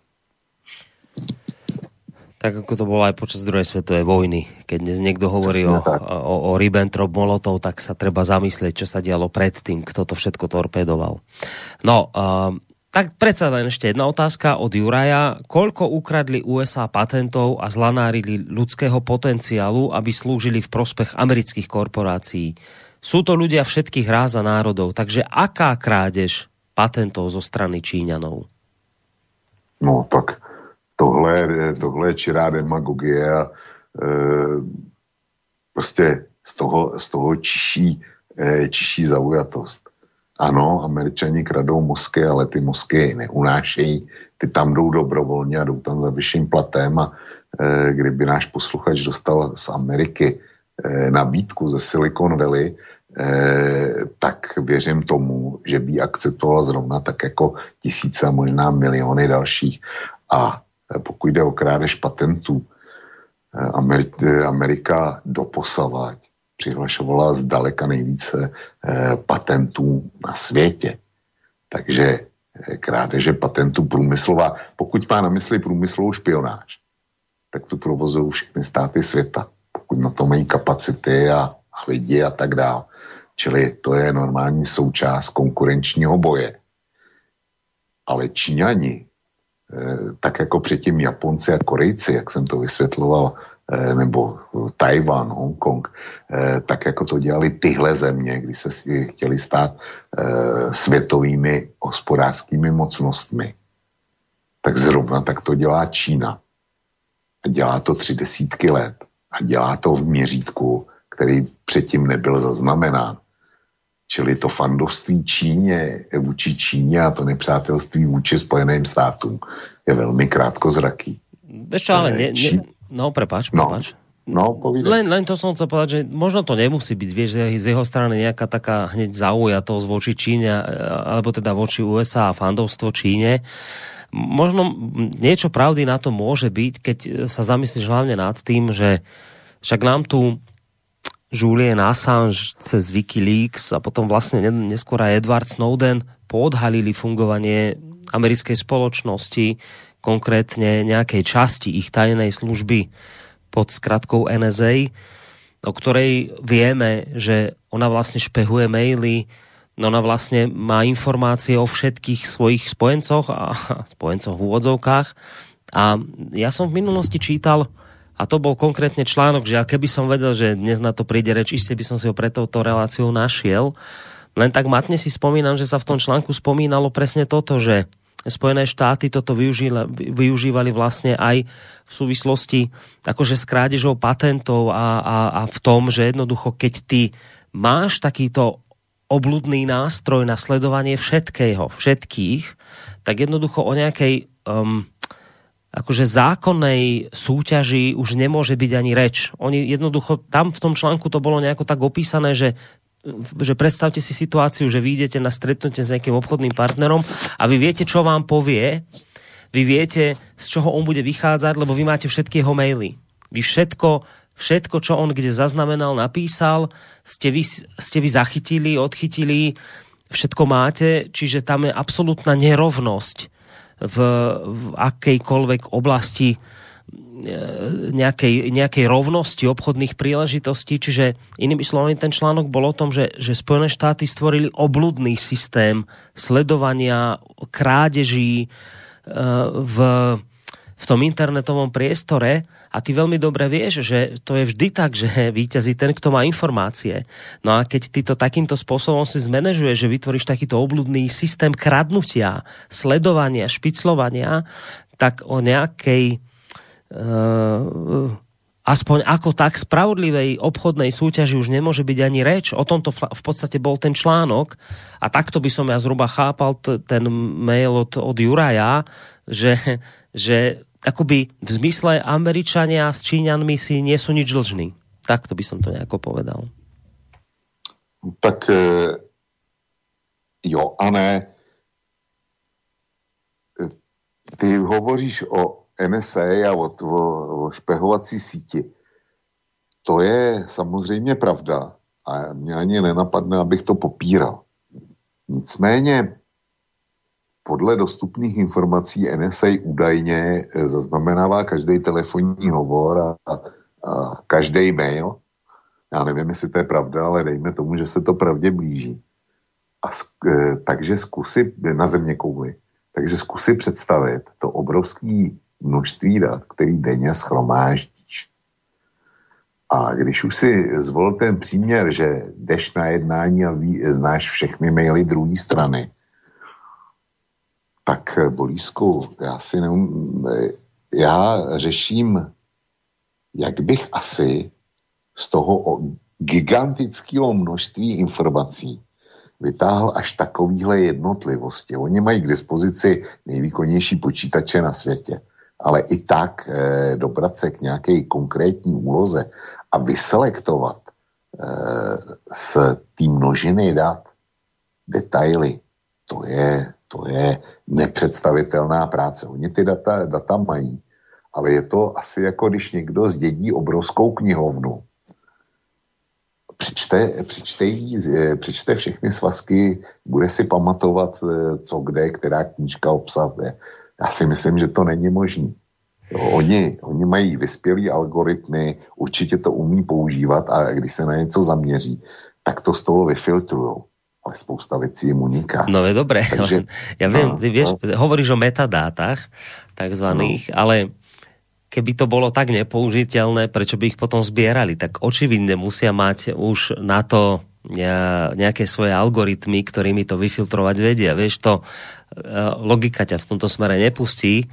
Tak ako to bolo aj počas druhej svetovej vojny. Keď dnes niekto hovorí o, o, o Ribbentrop-Molotov, tak sa treba zamyslieť, čo sa dialo predtým, kto to všetko torpedoval. No, uh, tak predsa len ešte jedna otázka od Juraja. Koľko ukradli USA patentov a zlanárili ľudského potenciálu, aby slúžili v prospech amerických korporácií? Sú to ľudia všetkých ráz a národov, takže aká krádež patentov zo strany Číňanov? No tak tohle, tohle je čirá demagogie a e, prostě z toho, z toho čiší, e, čiší zaujatost. Ano, američani kradou mozky, ale ty mozky neunášejí, ty tam jdou dobrovolně a jdou tam za vyšším platem a e, kdyby náš posluchač dostal z Ameriky e, nabídku ze Silicon Valley, e, tak věřím tomu, že by akceptoval zrovna tak jako tisíce, možná miliony dalších. A Eh, pokud jde o krádež patentů, eh, eh, Amerika doposavať přihlašovala zdaleka nejvíce patentů na světě. Takže krádeže patentů průmyslová, pokud má na mysli průmyslovou špionáž, tak tu provozují všechny státy světa, pokud na to mají kapacity a, a lidi a tak dále. Čili to je normální součást konkurenčního boje. Ale Číňani Eh, tak jako předtím Japonci a Korejci, jak jsem to vysvětloval, eh, nebo Tajvan, Hongkong, eh, tak jako to dělali tyhle země, kdy se chtěli stát světovými hospodářskými mocnostmi, tak zrovna tak to dělá Čína. A dělá to tři desítky let. A dělá to v měřítku, který předtím nebyl zaznamenán. Čili to fandovství Číně, vůči Číně a to nepřátelství vůči Spojeným státům je velmi krátkozraký. Ale ne, ne, no prepáč, no. prepáč. No, povídej. Len, len to som chcel povedať, že možno to nemusí byť, vieš, z jeho strany nejaká taká hneď zaujatosť voči Číne, alebo teda voči USA a fandovstvo Číne. Možno niečo pravdy na to môže byť, keď sa zamyslíš hlavne nad tým, že však nám tu Julian Assange cez Wikileaks a potom vlastne neskôr aj Edward Snowden poodhalili fungovanie americkej spoločnosti, konkrétne nejakej časti ich tajnej služby pod skratkou NSA, o ktorej vieme, že ona vlastne špehuje maily, no ona vlastne má informácie o všetkých svojich spojencoch a spojencoch v úvodzovkách. A ja som v minulosti čítal a to bol konkrétne článok, že keby som vedel, že dnes na to príde reč, iste by som si ho pre touto reláciou našiel. Len tak matne si spomínam, že sa v tom článku spomínalo presne toto, že Spojené štáty toto využívali, využívali vlastne aj v súvislosti akože s krádežou patentov a, a, a v tom, že jednoducho, keď ty máš takýto obludný nástroj na sledovanie všetkého, všetkých, tak jednoducho o nejakej um, akože zákonnej súťaži už nemôže byť ani reč. Oni jednoducho, tam v tom článku to bolo nejako tak opísané, že že predstavte si situáciu, že vyjdete na stretnutie s nejakým obchodným partnerom a vy viete, čo vám povie, vy viete, z čoho on bude vychádzať, lebo vy máte všetky jeho maily. Vy všetko, všetko, čo on kde zaznamenal, napísal, ste vy, ste vy zachytili, odchytili, všetko máte, čiže tam je absolútna nerovnosť v, v akejkoľvek oblasti nejakej, nejakej rovnosti obchodných príležitostí. Čiže inými slovami ten článok bol o tom, že, že Spojené štáty stvorili obludný systém sledovania krádeží e, v, v tom internetovom priestore a ty veľmi dobre vieš, že to je vždy tak, že víťazí ten, kto má informácie. No a keď ty to takýmto spôsobom si zmanéžuješ, že vytvoríš takýto obludný systém kradnutia, sledovania, špiclovania, tak o nejakej aspoň ako tak spravodlivej obchodnej súťaži už nemôže byť ani reč. O tomto v podstate bol ten článok a takto by som ja zhruba chápal ten mail od, od Juraja, že, že akoby v zmysle Američania s Číňanmi si nie sú nič dlžní. Tak to by som to nejako povedal. Tak e, jo a ne. E, ty hovoříš o NSA a o, o, o špehovací síti. to je samozřejmě pravda a mě ani nenapadne, abych to popíral. Nicméně podle dostupných informací NSA údajně eh, zaznamenává každý telefonní hovor a, a, a každý mail. Já nevím, jestli to je pravda, ale dejme tomu, že se to pravdě blíží. A e, takže zkusy na země kouli, takže zkusy představit to obrovské množství dat, který denně schromáždíš. A když už si zvolil ten příměr, že jdeš na jednání a ví, znáš všechny maily druhé strany, tak eh, Bolísku, já si neum, eh, já řeším, jak bych asi z toho gigantického množství informací vytáhl až takovýhle jednotlivosti. Oni mají k dispozici nejvýkonnější počítače na světě, ale i tak e, dobrat se k nějaké konkrétní úloze a vyselektovat e, z té množiny dat detaily, to je, to je nepředstavitelná práce. Oni ty data, data mají, ale je to asi jako když někdo zdědí obrovskou knihovnu přečte, přečte, jí, eh, přečte všechny svazky, bude si pamatovat, co kde, která knížka obsahuje. Já si myslím, že to není možné. oni, oni mají vyspělý algoritmy, určitě to umí používat a když se na něco zaměří, tak to z toho vyfiltrujou. Ale spousta věcí jim uniká. No je dobré, Takže, ja viem, no, ty vieš, no. hovoríš o metadátach takzvaných, no. ale keby to bolo tak nepoužiteľné, prečo by ich potom zbierali? Tak očividne musia mať už na to nejaké svoje algoritmy, ktorými to vyfiltrovať vedia. Vieš, to e, logika ťa v tomto smere nepustí,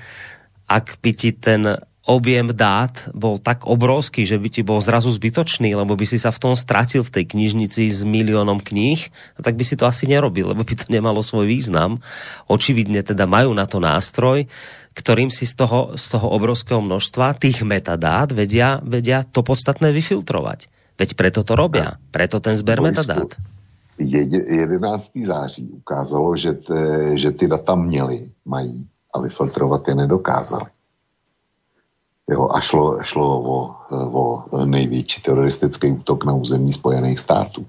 ak by ti ten objem dát bol tak obrovský, že by ti bol zrazu zbytočný, lebo by si sa v tom stratil v tej knižnici s miliónom kníh, tak by si to asi nerobil, lebo by to nemalo svoj význam. Očividne teda majú na to nástroj, ktorým si z toho, z toho obrovského množstva tých metadát vedia, vedia to podstatné vyfiltrovať. Veď preto to robia. Preto ten zber metadát. 11. září ukázalo, že, te, že ty data měli, mají a vyfiltrovat je nedokázali. Jo, a šlo, šlo o, o největší teroristický útok na území Spojených států.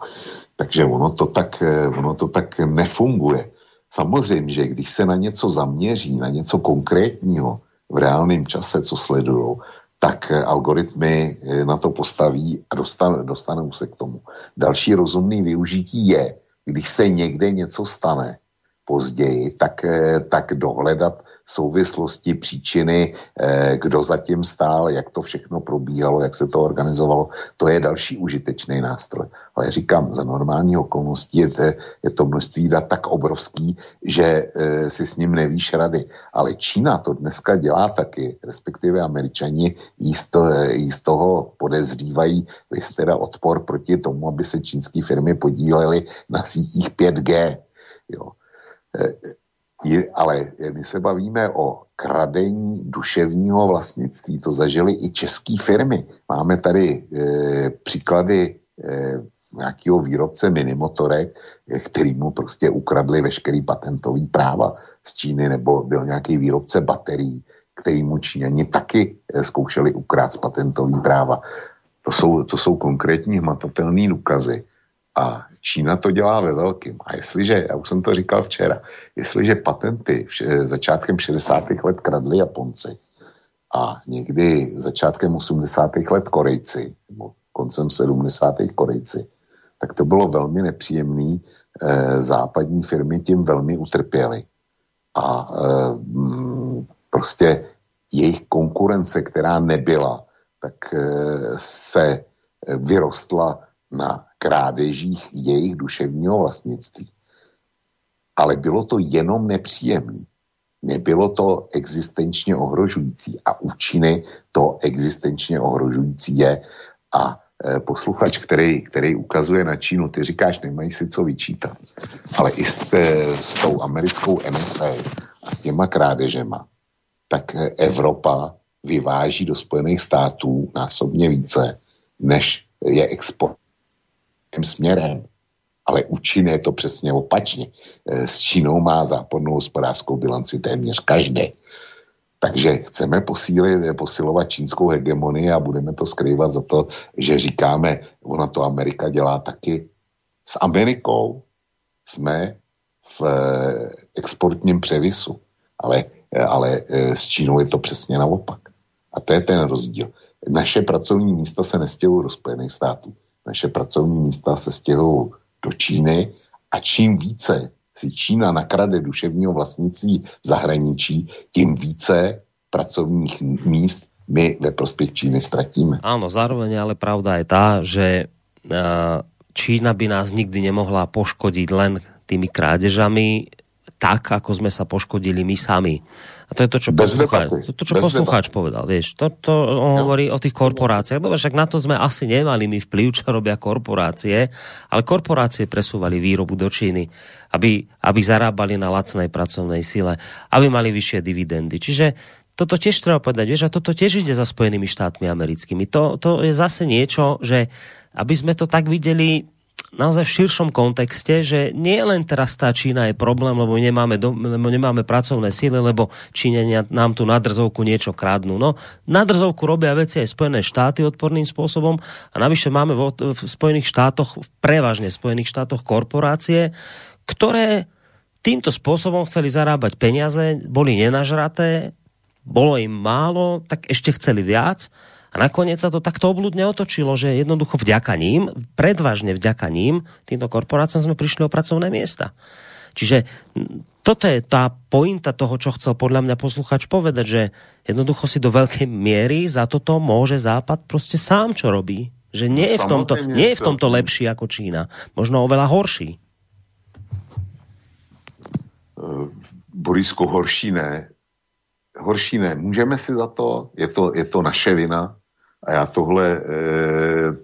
Takže ono to tak, ono to tak nefunguje. Samozřejmě, že když se na něco zaměří, na něco konkrétního v reálném čase, co sledují, tak algoritmy eh, na to postaví a dostanou, dostanou se k tomu. Další rozumný využití je, když se někde něco stane, později, tak, eh, tak dohledat souvislosti, příčiny, eh, kdo zatím stál, jak to všechno probíhalo, jak se to organizovalo. To je další užitečný nástroj. Ale říkám, za normální okolností je, to, je to množství dat tak obrovský, že eh, si s ním nevíš rady. Ale Čína to dneska dělá taky, respektive američani jí z, to, jí z toho podezřívají, vy teda odpor proti tomu, aby se čínské firmy podílely na sítích 5G. Jo je, ale my se bavíme o kradení duševního vlastnictví. To zažili i české firmy. Máme tady e, příklady e, nějakého výrobce minimotorek, který mu prostě ukradli veškerý patentový práva z Číny, nebo byl nějaký výrobce baterií, který mu Číňani taky zkoušeli ukrát patentový práva. To jsou, to jsou konkrétní hmatatelné důkazy. A Čína to dělá ve velkým. A jestliže, já už jsem to říkal včera, jestliže patenty v, začátkem 60. let kradli Japonci a někdy začátkem 80. let Korejci, nebo koncem 70. Korejci, tak to bylo velmi nepříjemný. E, západní firmy tím velmi utrpěly. A e, prostě jejich konkurence, která nebyla, tak e, se vyrostla na krádežích jejich duševního vlastnictví. Ale bylo to jenom nepříjemné. Nebylo to existenčně ohrožující a účiny to existenčně ohrožující je. A e, posluchač, který, který ukazuje na Čínu, ty říkáš, nemají si co vyčítat. Ale i s, te, s tou americkou NSA a s těma krádežema, tak e, Evropa vyváží do Spojených států násobně více, než je export směrem. Ale u Číny je to přesně opačně. Eh, s Čínou má západnou hospodářskou bilanci téměř každý. Takže chceme posílit, posilovat čínskou hegemonii a budeme to skrývat za to, že říkáme, ona to Amerika dělá taky. S Amerikou jsme v eh, exportním převisu, ale, ale eh, s Čínou je to přesně naopak. A to je ten rozdíl. Naše pracovní místa se nestěhují do Spojených států. Naše pracovní místa se stěhují do Číny a čím více si Čína nakrade duševního vlastnictví zahraničí, tím více pracovních míst my ve prospěch Číny ztratíme. Áno, zároveň ale pravda je tá, že Čína by nás nikdy nemohla poškodiť len tými krádežami, tak, ako sme sa poškodili my sami. A to je to, čo, poslucháč, to, to, čo poslucháč povedal. Vieš, to, to on no. hovorí o tých korporáciách. Dobre, však na to sme asi nemali my vplyv, čo robia korporácie, ale korporácie presúvali výrobu do Číny, aby, aby zarábali na lacnej pracovnej sile, aby mali vyššie dividendy. Čiže toto tiež treba povedať, vieš, a toto tiež ide za Spojenými štátmi americkými. To, to je zase niečo, že aby sme to tak videli, naozaj v širšom kontexte, že nie len teraz tá Čína je problém, lebo nemáme, do, lebo nemáme pracovné síly, lebo Číňania nám tu na drzovku niečo kradnú. No, na drzovku robia veci aj Spojené štáty odporným spôsobom a navyše máme vo, v Spojených štátoch, prevažne v Spojených štátoch korporácie, ktoré týmto spôsobom chceli zarábať peniaze, boli nenažraté, bolo im málo, tak ešte chceli viac a nakoniec sa to takto obludne otočilo, že jednoducho vďaka ním, predvažne vďaka ním, týmto korporáciám sme prišli o pracovné miesta. Čiže toto je tá pointa toho, čo chcel podľa mňa posluchač povedať, že jednoducho si do veľkej miery za toto môže Západ prostě sám, čo robí. Že nie je v tomto, nie je v tomto lepší ako Čína. Možno oveľa horší. Borisku, horší ne. Horší ne. Můžeme si za to, je to, je to naše vina, a já tohle, eh,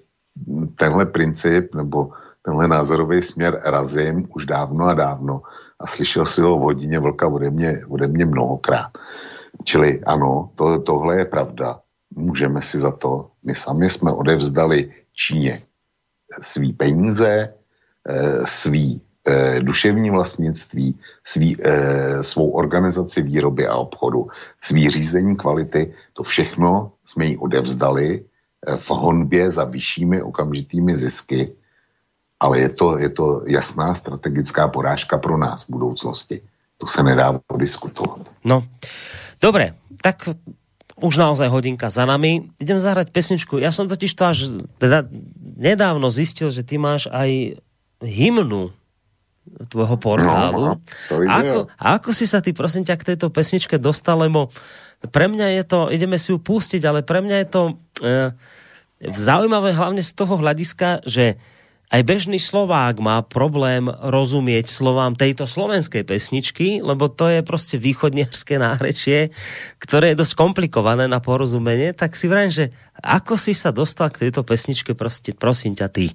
tenhle princip nebo tenhle názorový směr razím už dávno a dávno a slyšel si ho v hodině vlka ode mě, ode mě mnohokrát. Čili ano, to, tohle je pravda. Můžeme si za to. My sami jsme odevzdali Číně svý peníze, eh, svý eh, duševní vlastnictví, svý, svou organizaci výroby a obchodu, svý řízení kvality, to všechno jsme ji odevzdali eh, v honbě za vyššími okamžitými zisky, ale je to, je to jasná strategická porážka pro nás v budoucnosti. To se nedá diskutovat. No, dobre, tak už naozaj hodinka za nami. Idem zahrať pesničku. Ja som totiž to až teda nedávno zistil, že ty máš aj hymnu tvojho portálu. No, no ako, ako si sa ty, prosím ťa, k tejto pesničke dostal, lebo pre mňa je to, ideme si ju pustiť, ale pre mňa je to e, zaujímavé hlavne z toho hľadiska, že aj bežný Slovák má problém rozumieť slovám tejto slovenskej pesničky, lebo to je prostě východniarské nárečie, ktoré je dosť komplikované na porozumenie, tak si vrajím, že ako si sa dostal k tejto pesničke, prostě, prosím ťa ty.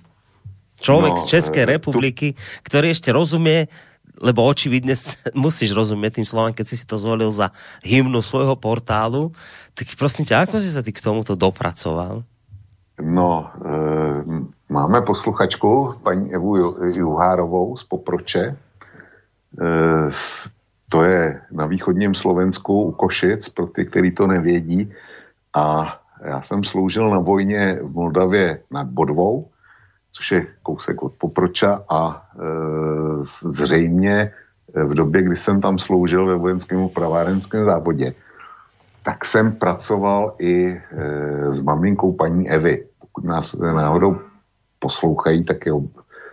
Človek no, z České e, republiky, ktorý ešte rozumie lebo očividne [laughs] musíš rozumieť tým slovám, keď si si to zvolil za hymnu svojho portálu, tak prosím ťa, ako si sa ty k tomuto dopracoval? No, e, máme posluchačku, paní Evu Juhárovou z Poproče. E, to je na východním Slovensku u Košic, pro ty, kteří to nevědí. A já jsem sloužil na vojně v Moldavě nad Bodvou což je kousek od Poproča a e, zřejmě e, v době, kdy jsem tam sloužil ve vojenském pravárenském závodě, tak jsem pracoval i e, s maminkou paní Evy. Pokud nás náhodou poslouchají, tak je ob,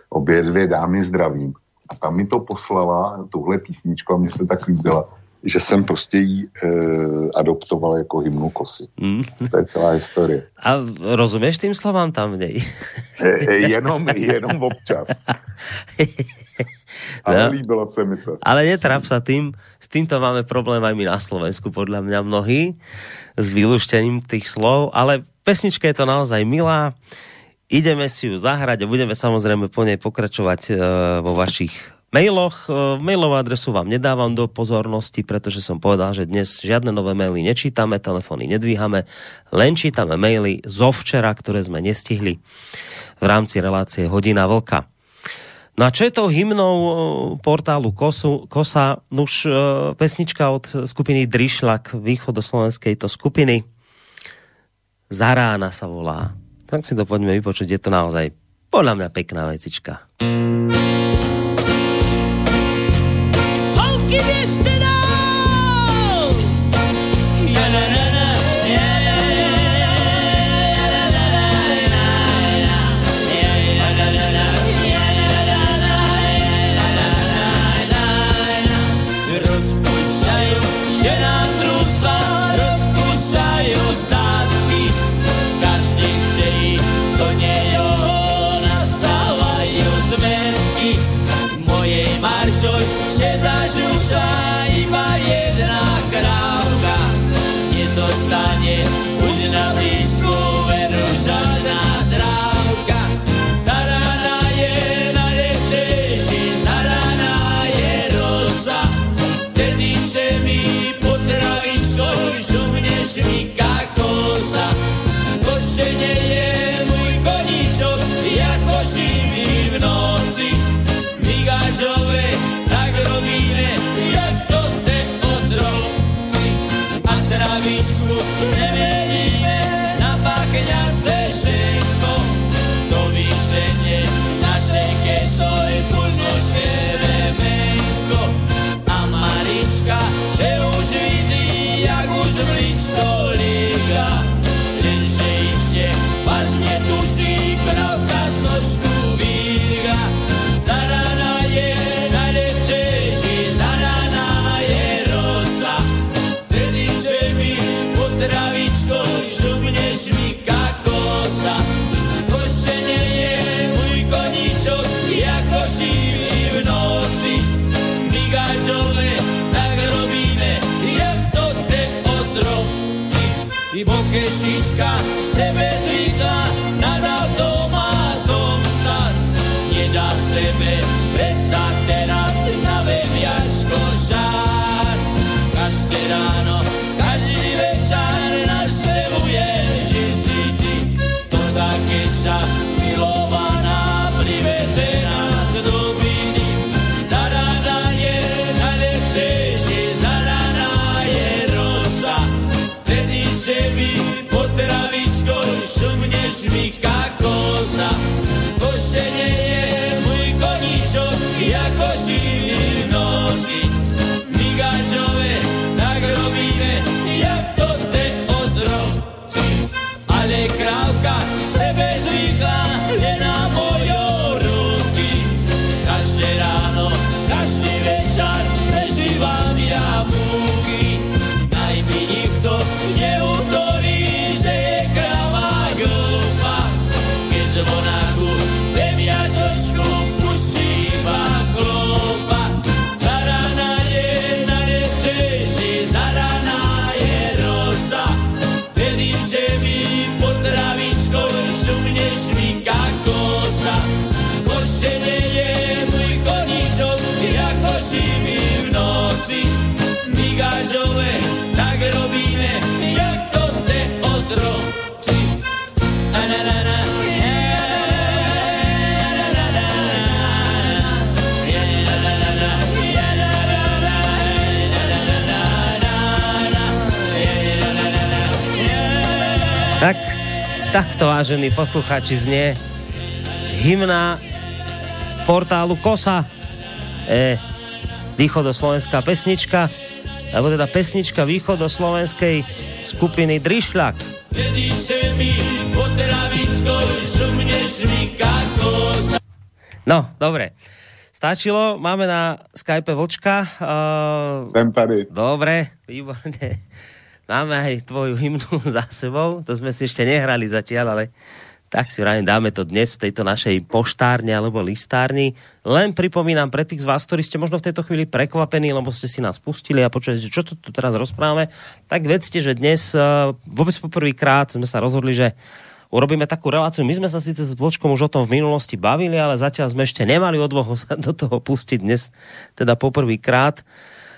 obě dvě dámy zdravím. A tam mi to poslala, tuhle písničku, a mně se tak líbila, že jsem prostě jí e, adoptoval jako hymnu kosy. Mm. To je celá historie. A rozumíš tým slovám tam v něj? e, jenom, jenom občas. Ale no. líbilo se mi to. Ale netrap sa tým, s týmto máme problém aj my na Slovensku, podľa mňa mnohí, s vylúštením tých slov, ale pesnička je to naozaj milá. Ideme si ju zahrať a budeme samozrejme po nej pokračovať uh, vo vašich mailoch. E, mailovú adresu vám nedávam do pozornosti, pretože som povedal, že dnes žiadne nové maily nečítame, telefony nedvíhame, len čítame maily zo včera, ktoré sme nestihli v rámci relácie Hodina Vlka. No a čo je tou hymnou eh, portálu Kosu, Kosa? Už uh, pesnička od skupiny Drišlak, východoslovenskej to skupiny. Zarána sa volá. Tak si to poďme vypočuť, je to naozaj podľa mňa pekná vecička. que destino Košenie je můj koníčok, jako živý v noci. Noci. Migážové, tak robíme, jak to te otroci. A na, na, na. Tak, takto vážení poslucháči znie hymna portálu Kosa, e, východoslovenská pesnička, alebo teda pesnička východoslovenskej skupiny Drišľak. No, dobre. Stačilo, máme na Skype Vlčka. Uh, Jsem tady. Dobre, výborne. Máme aj tvoju hymnu [laughs] za sebou, to sme si ešte nehrali zatiaľ, ale tak si vrajím, dáme to dnes v tejto našej poštárne alebo listárni. Len pripomínam pre tých z vás, ktorí ste možno v tejto chvíli prekvapení, lebo ste si nás pustili a počujete, čo tu, tu teraz rozprávame, tak vedzte, že dnes uh, vôbec poprvýkrát sme sa rozhodli, že urobíme takú reláciu. My sme sa síce s Vlčkom už o tom v minulosti bavili, ale zatiaľ sme ešte nemali odvahu sa do toho pustiť dnes, teda poprvýkrát.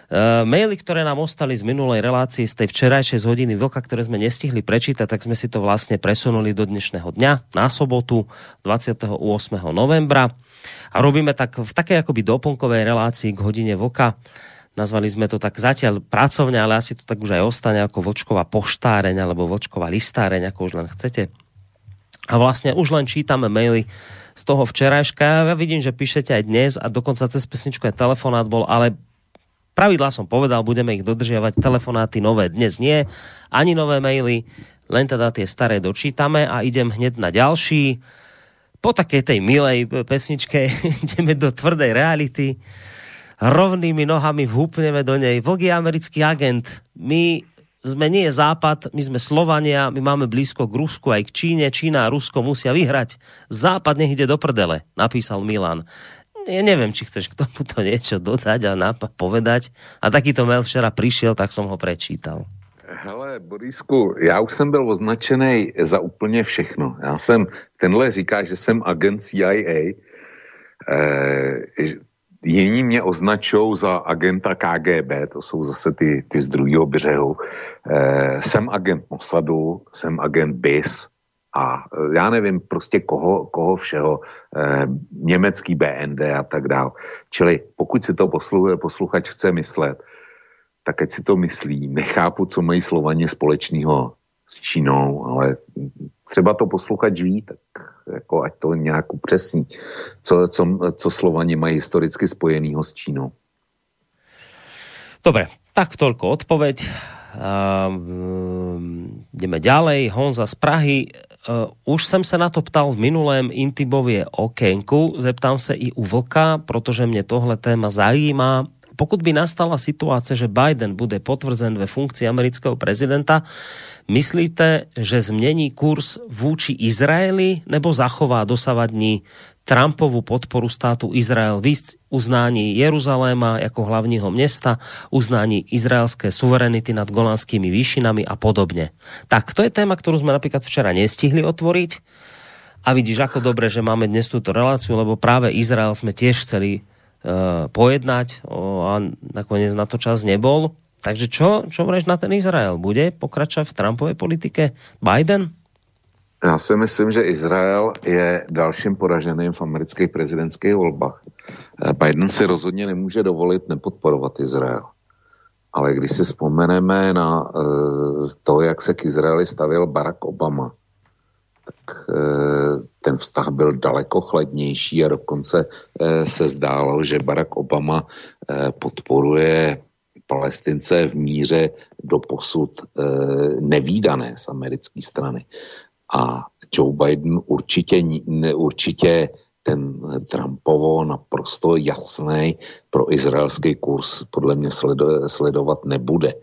Uh, maily, ktoré nám ostali z minulej relácie, z tej včerajšej z hodiny vlka, ktoré sme nestihli prečítať, tak sme si to vlastne presunuli do dnešného dňa, na sobotu 28. novembra. A robíme tak v takej akoby doplnkovej relácii k hodine vlka. Nazvali sme to tak zatiaľ pracovne, ale asi to tak už aj ostane ako vlčková poštáreň alebo vlčková listáreň, ako už len chcete. A vlastne už len čítame maily z toho včerajška. Ja vidím, že píšete aj dnes a dokonca cez pesničku aj telefonát bol, ale Pravidlá som povedal, budeme ich dodržiavať, telefonáty nové dnes nie, ani nové maily, len teda tie staré dočítame a idem hneď na ďalší. Po takej tej milej pesničke [laughs] ideme do tvrdej reality. Rovnými nohami vhúpneme do nej. Vlk je americký agent. My sme nie západ, my sme Slovania, my máme blízko k Rusku aj k Číne, Čína a Rusko musia vyhrať. Západ nech ide do prdele, napísal Milan ja neviem, či chceš k tomuto [laughs] niečo dodať a povedať. A takýto mail včera prišiel, tak som ho prečítal. Hele, Borisku, já už jsem byl označený za úplně všechno. Já jsem, tenhle říká, že jsem agent CIA, eh, jiní mě označou za agenta KGB, to jsou zase ty, ty z druhého břehu. Eh, jsem agent Mossadu, jsem agent BIS, a e, já nevím prostě koho, koho všeho, eh, německý BND a tak dále. Čili pokud si to poslu, posluchač chce myslet, tak ať si to myslí. Nechápu, co mají Slovaně společného s Čínou, ale třeba to posluchač ví, tak jako ať to nějak upřesní, co, co, co Slovani mají historicky spojenýho s Čínou. Dobre, tak toľko odpoveď. Um, ideme ďalej. Honza z Prahy uh, už jsem se na to ptal v minulém Intibově okénku, zeptám se i u Vlka, protože mě tohle téma zajímá. Pokud by nastala situace, že Biden bude potvrzen ve funkci amerického prezidenta, myslíte, že změní kurz vůči Izraeli nebo zachová dosavadní Trumpovú podporu státu Izrael, uznání Jeruzaléma jako hlavního města, uznání izraelské suverenity nad golanskými výšinami a podobně. Tak to je téma, kterou jsme například včera nestihli otvoriť. A vidíš, ako dobre, že máme dnes túto reláciu, lebo práve Izrael sme tiež chceli uh, pojednať o, a nakoniec na to čas nebol. Takže čo, čo na ten Izrael? Bude pokračovať v Trumpovej politike Biden? Já si myslím, že Izrael je dalším poraženým v amerických prezidentských volbách. Eh, Biden si rozhodně nemůže dovolit nepodporovat Izrael. Ale když si vzpomeneme na uh, to, jak se k Izraeli stavil Barack Obama, tak uh, ten vztah byl daleko chladnější a dokonce se zdálo, že Barack Obama podporuje Palestince v míře do posud nevýdané z americké strany. A Joe Biden určitě, určitě ten Trumpovo naprosto jasný pro izraelský kurz podle mě sledo, sledovat nebude.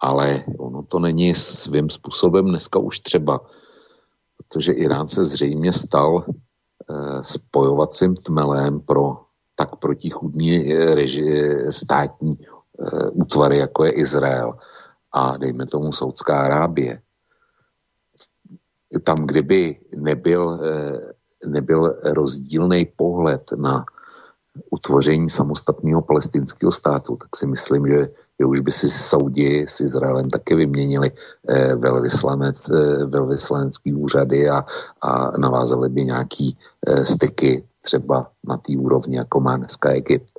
Ale ono to není svým způsobem dneska už třeba, protože Irán se zřejmě stal eh, spojovacím tmelem pro tak protichudní eh, reži, státní eh, útvary, jako je Izrael a dejme tomu Saudská Arábie tam, kdyby nebyl, eh, nebyl rozdílný pohled na utvoření samostatného palestinského státu, tak si myslím, že, že už by si Saudi s Izraelem taky vyměnili eh, velvyslanec, eh, velvyslanecký úřady a, a navázali by nějaký styky třeba na té úrovni, jako má dneska Egypt.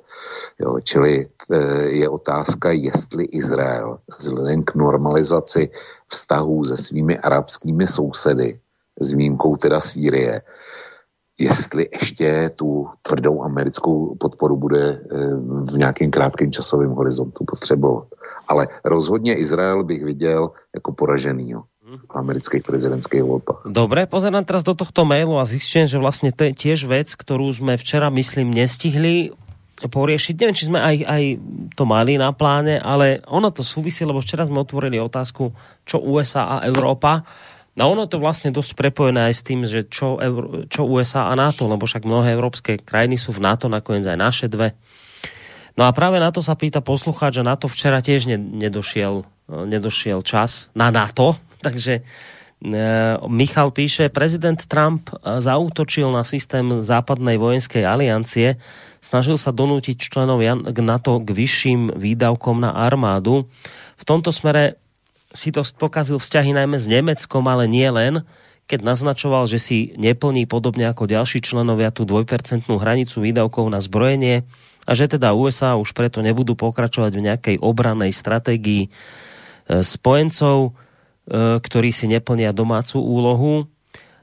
Jo, čili e, je otázka, jestli Izrael vzhledem k normalizaci vztahů se svými arabskými sousedy, s výjimkou teda Sýrie, jestli ještě tu tvrdou americkou podporu bude e, v nějakém krátkém časovém horizontu potřebovat. Ale rozhodně Izrael bych viděl jako poražený. V amerických prezidentských volbách. Dobre, pozerám teraz do tohto mailu a zistím, že vlastne to je tiež vec, ktorú sme včera, myslím, nestihli poriešiť. Neviem, či sme aj, aj to mali na pláne, ale ono to súvisí, lebo včera sme otvorili otázku, čo USA a Európa. No ono to vlastne dosť prepojené aj s tým, že čo, Euró- čo USA a NATO, lebo však mnohé európske krajiny sú v NATO, nakoniec aj naše dve. No a práve na to sa pýta poslucháč, že na to včera tiež nedošiel, nedošiel čas na NATO, [laughs] takže Eh, Michal píše, prezident Trump eh, zautočil na systém západnej vojenskej aliancie snažil sa donútiť členov NATO k vyšším výdavkom na armádu. V tomto smere si to pokazil vzťahy najmä s Nemeckom, ale nie len, keď naznačoval, že si neplní podobne ako ďalší členovia tú dvojpercentnú hranicu výdavkov na zbrojenie a že teda USA už preto nebudú pokračovať v nejakej obranej stratégii e, spojencov, e, ktorí si neplnia domácu úlohu.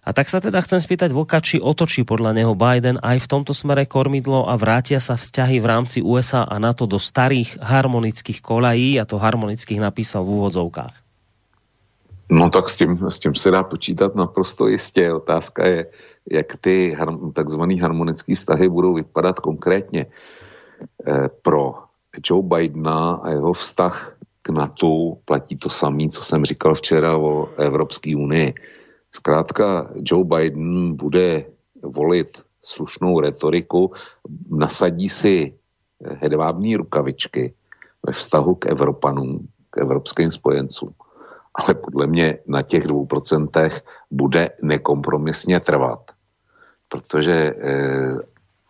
A tak sa teda chcem spýtať Vlka, či otočí podľa neho Biden aj v tomto smere kormidlo a vrátia sa vzťahy v rámci USA a NATO do starých harmonických kolají, a to harmonických napísal v úvodzovkách. No tak s tím, s tím se dá počítat naprosto jistě. Otázka je, jak ty takzvané harmonické vztahy budou vypadat konkrétně. E, pro Joe Bidena a jeho vztah k NATO platí to samé, co jsem říkal včera o Evropské unii. Zkrátka Joe Biden bude volit slušnou retoriku, nasadí si hedvábní rukavičky ve vztahu k Evropanům, k evropským spojencům. Ale podle mě na těch dvou procentech bude nekompromisně trvat, protože eh,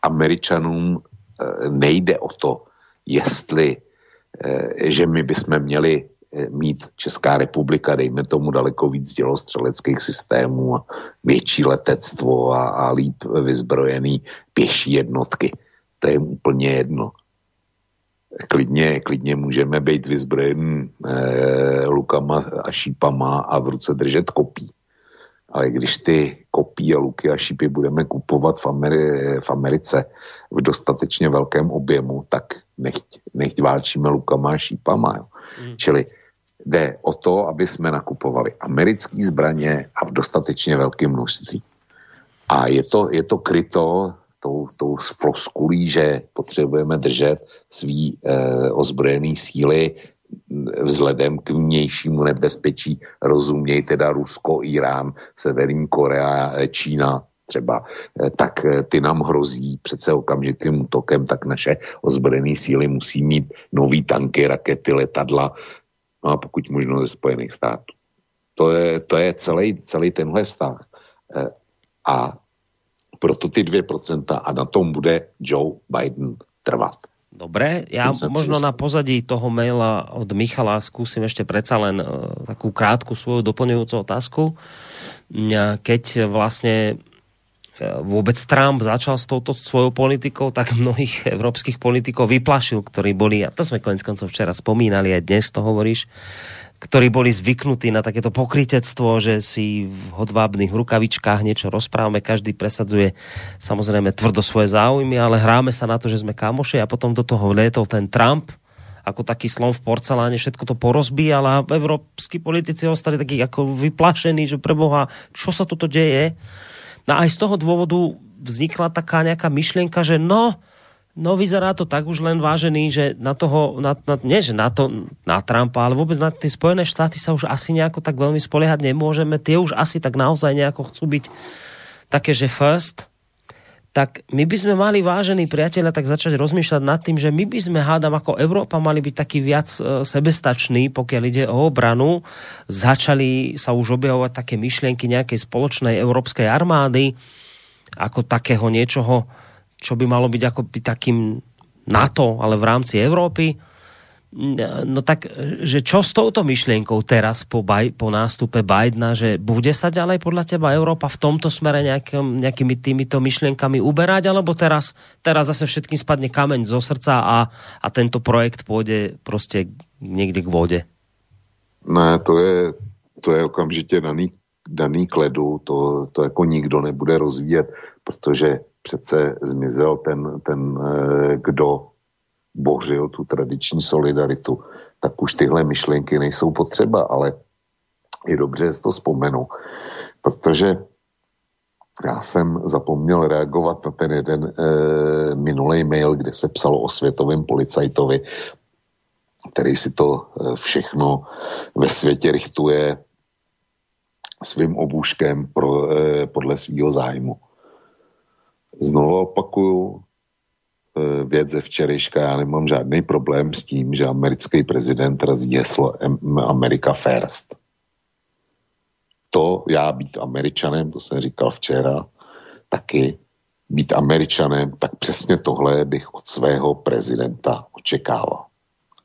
Američanům eh, nejde o to, jestli, eh, že my bychom měli eh, mít Česká republika, dejme tomu daleko víc dělostřeleckých systémů a větší letectvo a, a líp vyzbrojený pěší jednotky. To je úplně jedno klidně, klidně můžeme být vyzbrojeni eh, lukama a šípama a v ruce držet kopí. Ale když ty kopí a luky a šípy budeme kupovat v, Ameri- v Americe v dostatečně velkém objemu, tak nechť, nechť válčíme lukama a šípama. Jo. Mm. Čili jde o to, aby jsme nakupovali americké zbraně a v dostatečně velkém množství. A je to, je to kryto tou, tou floskulí, že potřebujeme držet svý e, ozbrojený síly vzhledem k vnějšímu nebezpečí, rozuměj teda Rusko, Irán, Severní Korea, eh, Čína třeba, e, tak ty nám hrozí přece okamžitým útokem, tak naše ozbrojené síly musí mít nový tanky, rakety, letadla, no a pokud možno ze Spojených států. To je, to je celý, celý tenhle vztah. E, a proto ty 2% a na tom bude Joe Biden trvat. Dobre, ja možno na pozadí toho maila od Michala skúsim ešte predsa len uh, takú krátku svoju doplňujúcu otázku. Keď vlastne e, vôbec Trump začal s touto svojou politikou, tak [laughs] mnohých evropských politikov vyplašil, ktorí boli, a to sme konec koncov včera spomínali, aj dnes to hovoríš, ktorí boli zvyknutí na takéto pokrytectvo, že si v hodvábnych rukavičkách niečo rozprávame, každý presadzuje samozrejme tvrdo svoje záujmy, ale hráme sa na to, že sme kamoši a potom do toho vlietol ten Trump, ako taký slon v porceláne, všetko to porozbíjal a evropskí politici ostali takí ako vyplašení, že preboha, čo sa toto deje? No aj z toho dôvodu vznikla taká nejaká myšlienka, že no, No vyzerá to tak už len vážený, že na toho, na, na, nie že na to, na Trumpa, ale vôbec na tie Spojené štáty sa už asi nejako tak veľmi spoliehať nemôžeme. Tie už asi tak naozaj nejako chcú byť také, že first. Tak my by sme mali, vážení priateľa, tak začať rozmýšľať nad tým, že my by sme, hádam, ako Európa mali byť taký viac e, sebestačný, pokiaľ ide o obranu. Začali sa už objavovať také myšlienky nejakej spoločnej európskej armády, ako takého niečoho, čo by malo byť ako by takým NATO, ale v rámci Európy. No tak, že čo s touto myšlienkou teraz po, baj, po nástupe Bidena, že bude sa ďalej podľa teba Európa v tomto smere nejakým, nejakými týmito myšlienkami uberať, alebo teraz, teraz zase všetkým spadne kameň zo srdca a, a tento projekt pôjde prostě někde k vode? Ne, to je, to je okamžitě daný, daný kledu, to, to jako nikdo nebude rozvíjet, protože přece zmizel ten, ten eh, kdo bořil tu tradiční solidaritu, tak už tyhle myšlenky nejsou potřeba, ale je dobře, že to vzpomenu, protože já jsem zapomněl reagovat na ten jeden e, minulý mail, kde se psalo o světovém policajtovi, který si to e, všechno ve světě richtuje svým obůžkem pro, e, podle svého zájmu. Znovu opakuju, věc ze včerejška, já nemám žádný problém s tím, že americký prezident razí heslo America First. To já být američanem, to jsem říkal včera, taky být američanem, tak přesně tohle bych od svého prezidenta očekával.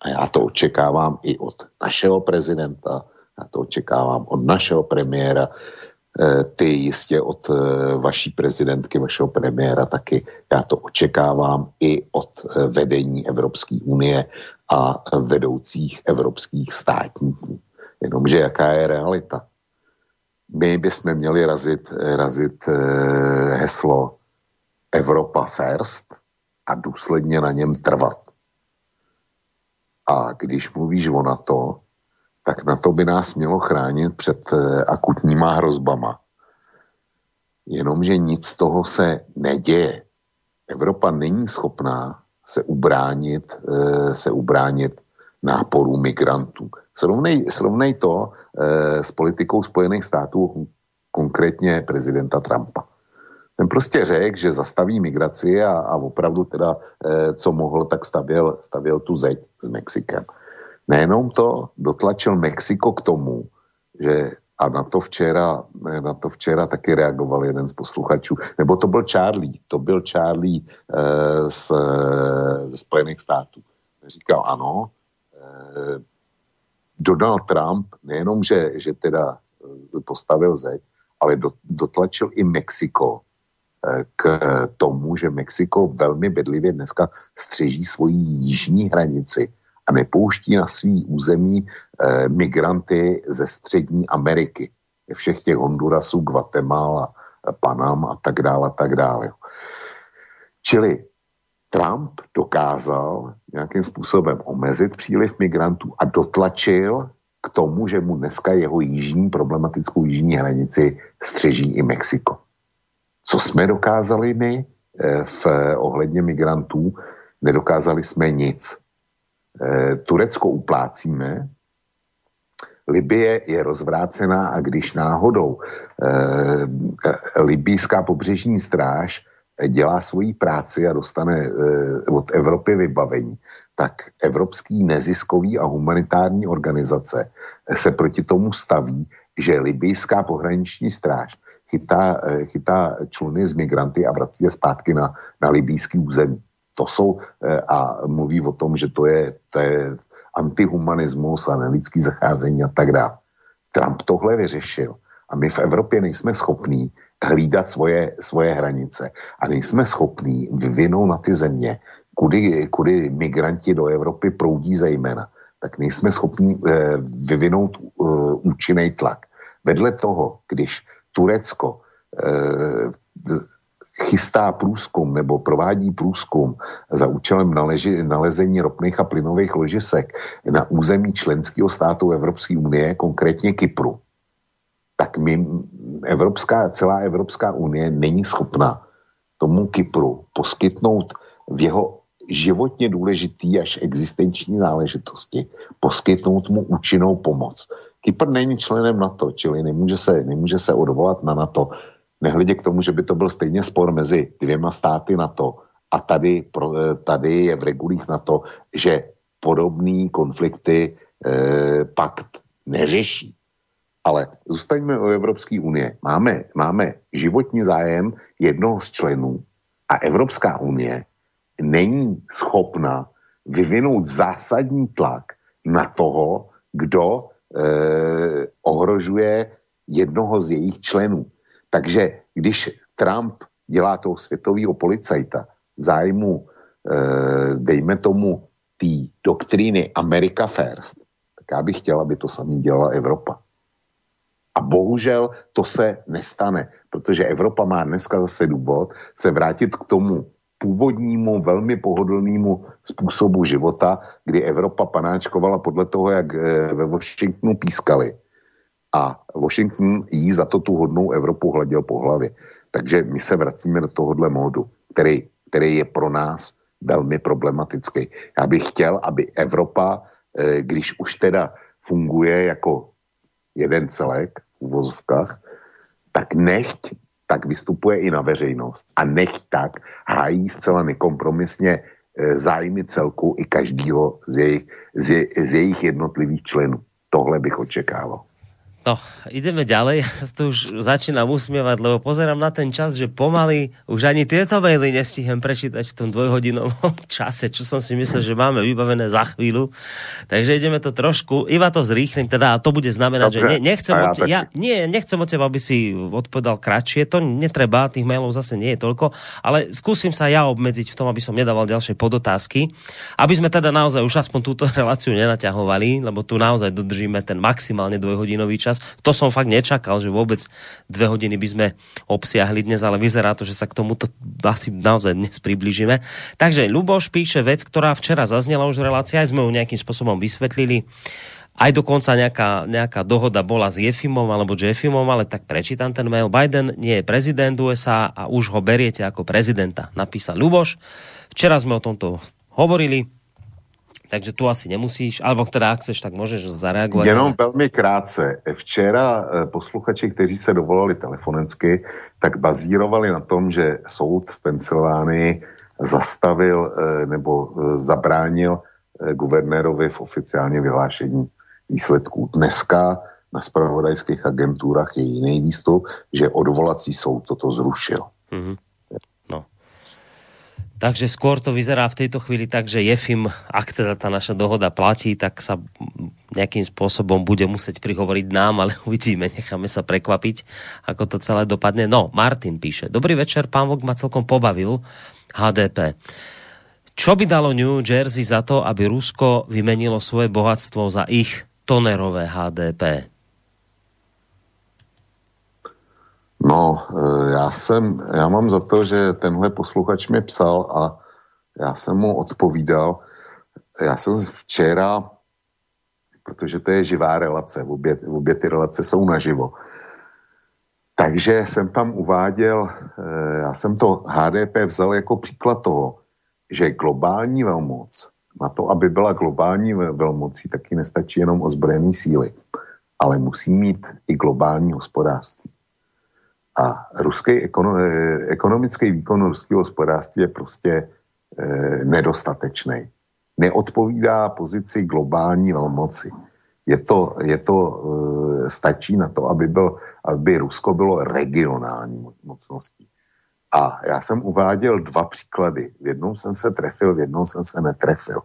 A já to očekávám i od našeho prezidenta, já to očekávám od našeho premiéra, eh, ty jistě od eh, vaší prezidentky, vašeho premiéra taky. Já to očekávám i od eh, vedení Evropské unie a vedoucích evropských státníků. Jenomže jaká je realita? My bychom měli razit, razit heslo Evropa first a důsledně na něm trvat. A když mluvíš o NATO, tak na to by nás mělo chránit před eh, akutníma hrozbama. Jenomže nic z toho se neděje. Evropa není schopná se ubránit, eh, se ubránit náporu migrantů. Srovnej, srovnej to eh, s politikou Spojených států, konkrétně prezidenta Trumpa. Ten prostě řekl, že zastaví migraci a, a opravdu teda, co mohl, tak stavěl, stavěl tu zeď s Mexikem. Nejenom to, dotlačil Mexiko k tomu, že a na to včera, na to včera taky reagoval jeden z posluchačů, nebo to byl Charlie, to byl Charlie e, z, ze Spojených států. Říkal ano, e, Donald Trump nejenom, že, že teda postavil zeď, ale do, dotlačil i Mexiko k tomu, že Mexiko velmi bedlivě dneska střeží svoji jižní hranici a nepouští na svý území eh, migranty ze střední Ameriky. Všech těch Hondurasů, Guatemala, Panam a tak dále, a tak dále. Čili Trump dokázal nějakým způsobem omezit příliv migrantů a dotlačil k tomu, že mu dneska jeho jižní, problematickou jižní hranici střeží i Mexiko. Co jsme dokázali my eh, v ohledně migrantů? Nedokázali jsme nic. Eh, Turecko uplácíme, Libie je rozvrácená a když náhodou eh, libijská pobřežní stráž dělá svoji práci a dostane od Evropy vybavení, tak evropský neziskový a humanitární organizace se proti tomu staví, že libijská pohraniční stráž chytá, eh, chytá čluny z migranty a vrací je zpátky na, na libýský území. To jsou eh, a mluví o tom, že to je, to je antihumanismus a nelidský zacházení a tak dále. Trump tohle vyřešil a my v Evropě nejsme schopní hlídat svoje, svoje hranice a nejsme schopní vyvinout na ty země, kudy, kudy migranti do Evropy proudí zejména, tak nejsme schopni eh, vyvinout eh, účinný tlak. Vedle toho, když Turecko chystá průzkum nebo provádí průzkum za účelem naleži, nalezení ropných a plynových ložisek na území členského státu Evropské unie, konkrétně Kypru, tak my, Evropská, celá Evropská unie není schopna tomu Kypru poskytnout v jeho životně důležitý až existenční záležitosti, poskytnout mu účinnou pomoc. Kypr není členem NATO, čili nemůže se, nemůže se odvolat na NATO, nehledě k tomu, že by to byl stejně spor mezi dvěma státy NATO a tady, pro, eh, tady je v regulích NATO, že podobné konflikty eh, pakt neřeší. Ale zůstaňme o Evropské unie. Máme, máme životní zájem jednoho z členů a Evropská unie není schopna vyvinout zásadní tlak na toho, kdo eh, ohrožuje jednoho z jejich členů. Takže když Trump dělá toho světového policajta v zájmu, eh, dejme tomu, té doktríny America First, tak já bych chtěl, aby to samý dělala Evropa. A bohužel to se nestane, protože Evropa má dneska zase důvod se vrátit k tomu původnímu, velmi pohodlnému způsobu života, kdy Evropa panáčkovala podle toho, jak eh, ve Washingtonu pískali. A Washington jí za to tu hodnou Evropu hleděl po hlavě. Takže my se vracíme do tohohle módu, který, který je pro nás velmi problematický. Já bych chtěl, aby Evropa, eh, když už teda funguje jako jeden celek v uvozovkách, tak nechť tak vystupuje i na veřejnost. A nech tak hájí zcela nekompromisně e, zájmy celku i každého z jejich, z, je, z jejich jednotlivých členů. Tohle bych očekával. No, ideme ďalej. [laughs] Ja to už začínam usmievať, lebo pozerám na ten čas, že pomaly už ani tieto maily nestihem prečítať v tom dvojhodinovom [laughs] čase, čo som si myslel, že máme vybavené za chvíľu. Takže ideme to trošku, iba to zrýchlim, teda a to bude znamenať, Dobre, že ne, nechcem, ja, od, te, ja, nie, nechcem od teba, aby si odpovedal kratšie, to netreba, tých mailov zase nie je toľko, ale skúsim sa ja obmedziť v tom, aby som nedával ďalšie podotázky, aby sme teda naozaj už aspoň túto [laughs] reláciu nenaťahovali, lebo tu naozaj dodržíme ten maximálne dvojhodinový čas čas. To som fakt nečakal, že vôbec dve hodiny by sme obsiahli dnes, ale vyzerá to, že sa k tomuto asi naozaj dnes približíme. Takže Luboš píše vec, ktorá včera zaznela už v relácii, aj sme ju nejakým spôsobom vysvetlili. Aj dokonca nejaká, nejaká dohoda bola s Jefimom alebo Jeffimom, ale tak prečítam ten mail. Biden nie je prezident USA a už ho beriete ako prezidenta, napísal Luboš. Včera sme o tomto hovorili takže tu asi nemusíš, alebo teda ak chceš, tak můžeš zareagovat. Jenom velmi krátce. Včera eh, posluchači, kteří se dovolali telefonicky, tak bazírovali na tom, že soud v Pensylvánii zastavil eh, nebo eh, zabránil guvernérovi v oficiálně vyhlášení výsledků. Dneska na spravodajských agenturách je jiný výstup, že odvolací soud toto zrušil. Mm-hmm. Takže skôr to vyzerá v tejto chvíli tak, že Jefim, ak teda tá naša dohoda platí, tak sa nejakým spôsobom bude musieť prihovoriť nám, ale [laughs] uvidíme, necháme sa prekvapiť, ako to celé dopadne. No, Martin píše, dobrý večer, pán Vok ma celkom pobavil HDP. Čo by dalo New Jersey za to, aby Rusko vymenilo svoje bohatstvo za ich tonerové HDP? No, e, já jsem, já mám za to, že tenhle posluchač mi psal a já jsem mu odpovídal. Já jsem včera, protože to je živá relace, obě, obě ty relace jsou naživo. Takže jsem tam uváděl, e, já jsem to HDP vzal jako příklad toho, že globální velmoc, na to, aby byla globální velmocí, taky nestačí jenom ozbrojený síly, ale musí mít i globální hospodářství. A ruský ekono, ekonomický výkon ruského hospodářství je prostě e, nedostatečný. Neodpovídá pozici globální velmoci. Je to, je to e, stačí na to, aby, byl, aby Rusko bylo regionální mocností. A já jsem uváděl dva příklady. V jednom jsem se trefil, v jednom jsem se netrefil.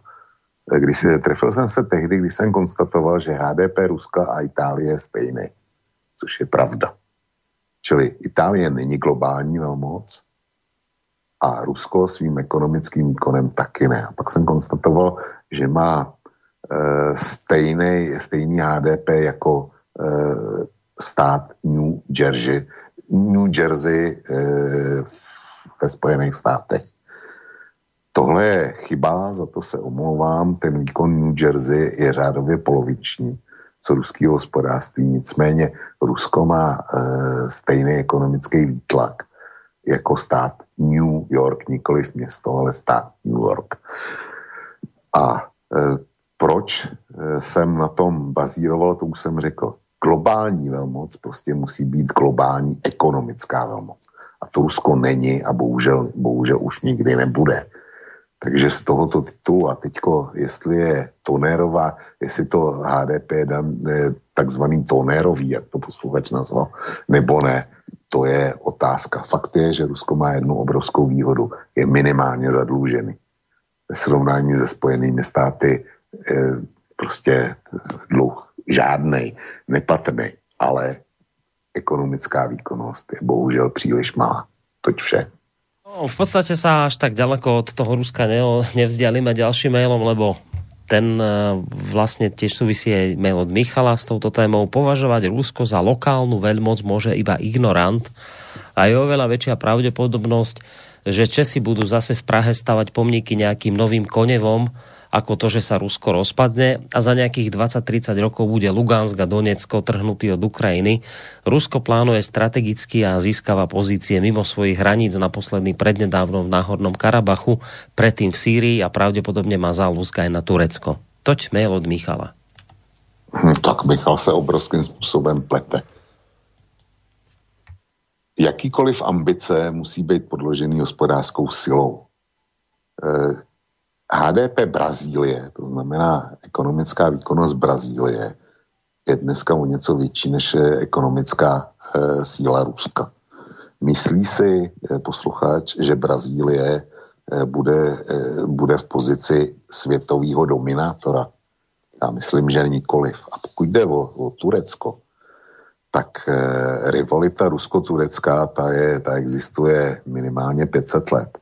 Když se, trefil jsem se tehdy, když jsem konstatoval, že HDP Ruska a Itálie je stejný, což je pravda. Čili Itálie není globální velmoc a Rusko svým ekonomickým výkonem taky ne. A pak jsem konstatoval, že má e, stejný, stejný HDP jako e, stát New Jersey, New Jersey e, ve Spojených státech. Tohle je chyba, za to se omlouvám. Ten výkon New Jersey je řádově poloviční co ruský hospodářství. Nicméně Rusko má e, stejný ekonomický výtlak jako stát New York, nikoliv město, ale stát New York. A e, proč e, jsem na tom bazíroval, to už jsem řekl. Globální velmoc prostě musí být globální ekonomická velmoc. A to Rusko není a bohužel, bohužel už nikdy nebude. Takže z tohoto titulu a teďko, jestli je tonérová, jestli to HDP je dan, takzvaný tonérový, jak to posluchač nazval, nebo ne, to je otázka. Fakt je, že Rusko má jednu obrovskou výhodu. Je minimálně zadlužený. Ve srovnání se spojenými státy je prostě dluh žádnej, nepatrný, ale ekonomická výkonnost je bohužel příliš malá. Toť vše. No, v podstate sa až tak ďaleko od toho Ruska ne, nevzdialíme ďalším mailom, lebo ten uh, vlastne tiež súvisí aj mail od Michala s touto témou. Považovať Rusko za lokálnu veľmoc môže iba ignorant a je oveľa väčšia pravdepodobnosť, že Česi budú zase v Prahe stavať pomníky nejakým novým konevom, ako to, že sa Rusko rozpadne a za nejakých 20-30 rokov bude Lugansk a Donecko trhnutý od Ukrajiny. Rusko plánuje strategicky a získava pozície mimo svojich hraníc naposledný prednedávno v Náhornom Karabachu, predtým v Sýrii a pravdepodobne má záľusk aj na Turecko. Toť mail od Michala. Hm, tak Michal se obrovským způsobem plete. Jakýkoliv ambice musí být podložený hospodářskou silou. E HDP Brazílie, to znamená ekonomická výkonnost Brazílie, je dneska o něco větší než je ekonomická e, síla Ruska. Myslí si e, posluchač, že Brazílie e, bude, e, bude v pozici světového dominátora? Já myslím, že nikoliv. A pokud jde o, o Turecko, tak e, rivalita rusko-turecká, ta, je, ta existuje minimálně 500 let.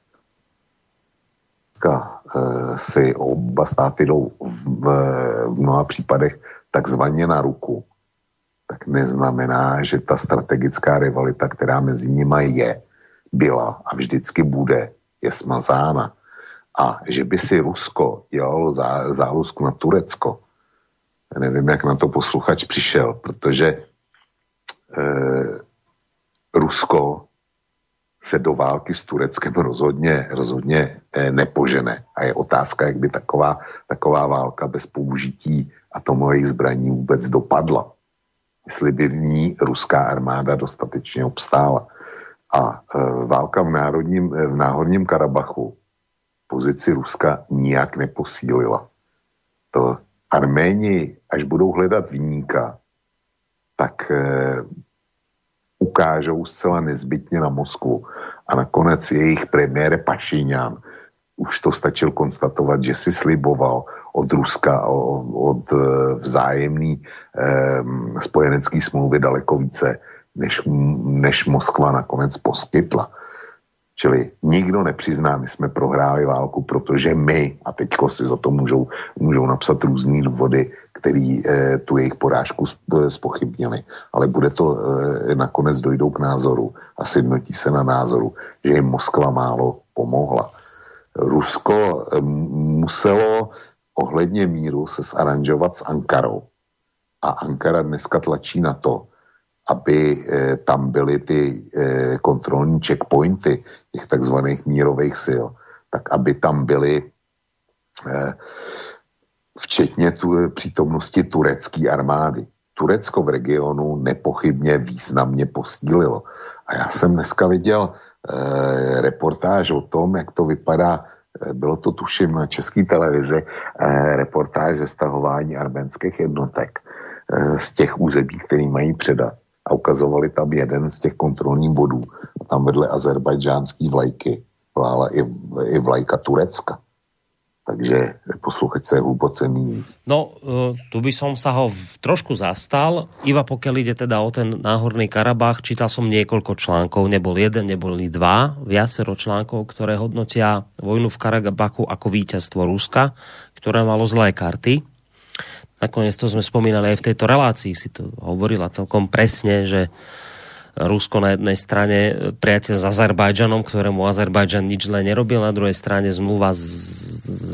E, si oba státy jdou v, v, mnoha případech takzvaně na ruku, tak neznamená, že ta strategická rivalita, která mezi nimi je, byla a vždycky bude, je smazána. A že by si Rusko dělalo zá, záluzku na Turecko, nevím, jak na to posluchač přišel, protože eh, Rusko se do války s Tureckem rozhodně, rozhodně eh, nepožene. A je otázka, jak by taková, taková válka bez použití atomových zbraní vůbec dopadla. Jestli by v ní ruská armáda dostatečně obstála. A e, válka v, národním, e, v náhodním Karabachu pozici Ruska nijak neposílila. To Arméni, až budou hledat výníka, tak e, ukážou zcela nezbytně na Moskvu. A nakonec jejich premiér Pašiňán už to stačil konstatovat, že si sliboval od Ruska, od eh, vzájemný eh, spojenecký smlouvy daleko více, než, než Moskva nakonec poskytla. Čili nikdo nepřizná, my jsme prohráli válku, protože my, a teď si za to můžou, můžou napsat různý důvody, který eh, tu jejich porážku spochybnili, ale bude to eh, nakonec dojdou k názoru a sjednotí se na názoru, že jim Moskva málo pomohla. Rusko eh, muselo ohledně míru se zaranžovat s Ankarou. A Ankara dneska tlačí na to, aby eh, tam byly ty eh, kontrolní checkpointy těch takzvaných mírových sil, tak aby tam byly včetně tu, přítomnosti turecké armády. Turecko v regionu nepochybně významně posílilo. A já jsem dneska viděl Eh, reportáž o tom, jak to vypadá, eh, bylo to tuším na české televizi, eh, reportáž ze stahování arménských jednotek z těch území, který mají předat. A ukazovali tam jeden z těch kontrolních bodů. Tam vedle azerbajdžánský vlajky vlála i, i vlajka Turecka. Takže posluchač sa je hlboce míní. No, e, tu by som sa ho trošku zastal, iba pokiaľ ide teda o ten náhorný Karabach, čítal som niekoľko článkov, nebol jeden, neboli dva, viacero článkov, ktoré hodnotia vojnu v Karabachu ako víťazstvo Ruska, ktoré malo zlé karty. Nakoniec to sme spomínali aj v tejto relácii, si to hovorila celkom presne, že Rusko na jednej strane priateľ s Azerbajdžanom, ktorému Azerbajdžan nič zle nerobil, na druhej strane zmluva s, s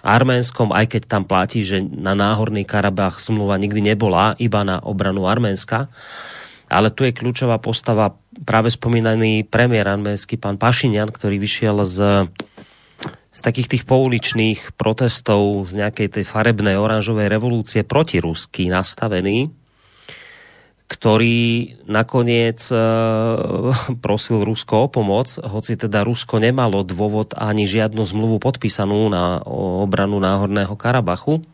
Arménskom, aj keď tam platí, že na náhorný Karabach zmluva nikdy nebola, iba na obranu Arménska. Ale tu je kľúčová postava práve spomínaný premiér arménsky, pán Pašinian, ktorý vyšiel z, z takých tých pouličných protestov z nejakej tej farebnej oranžovej revolúcie proti rusky nastavený ktorý nakoniec e, [laughs] prosil Rusko o pomoc, hoci teda Rusko nemalo dôvod ani žiadnu zmluvu podpísanú na obranu Náhorného Karabachu.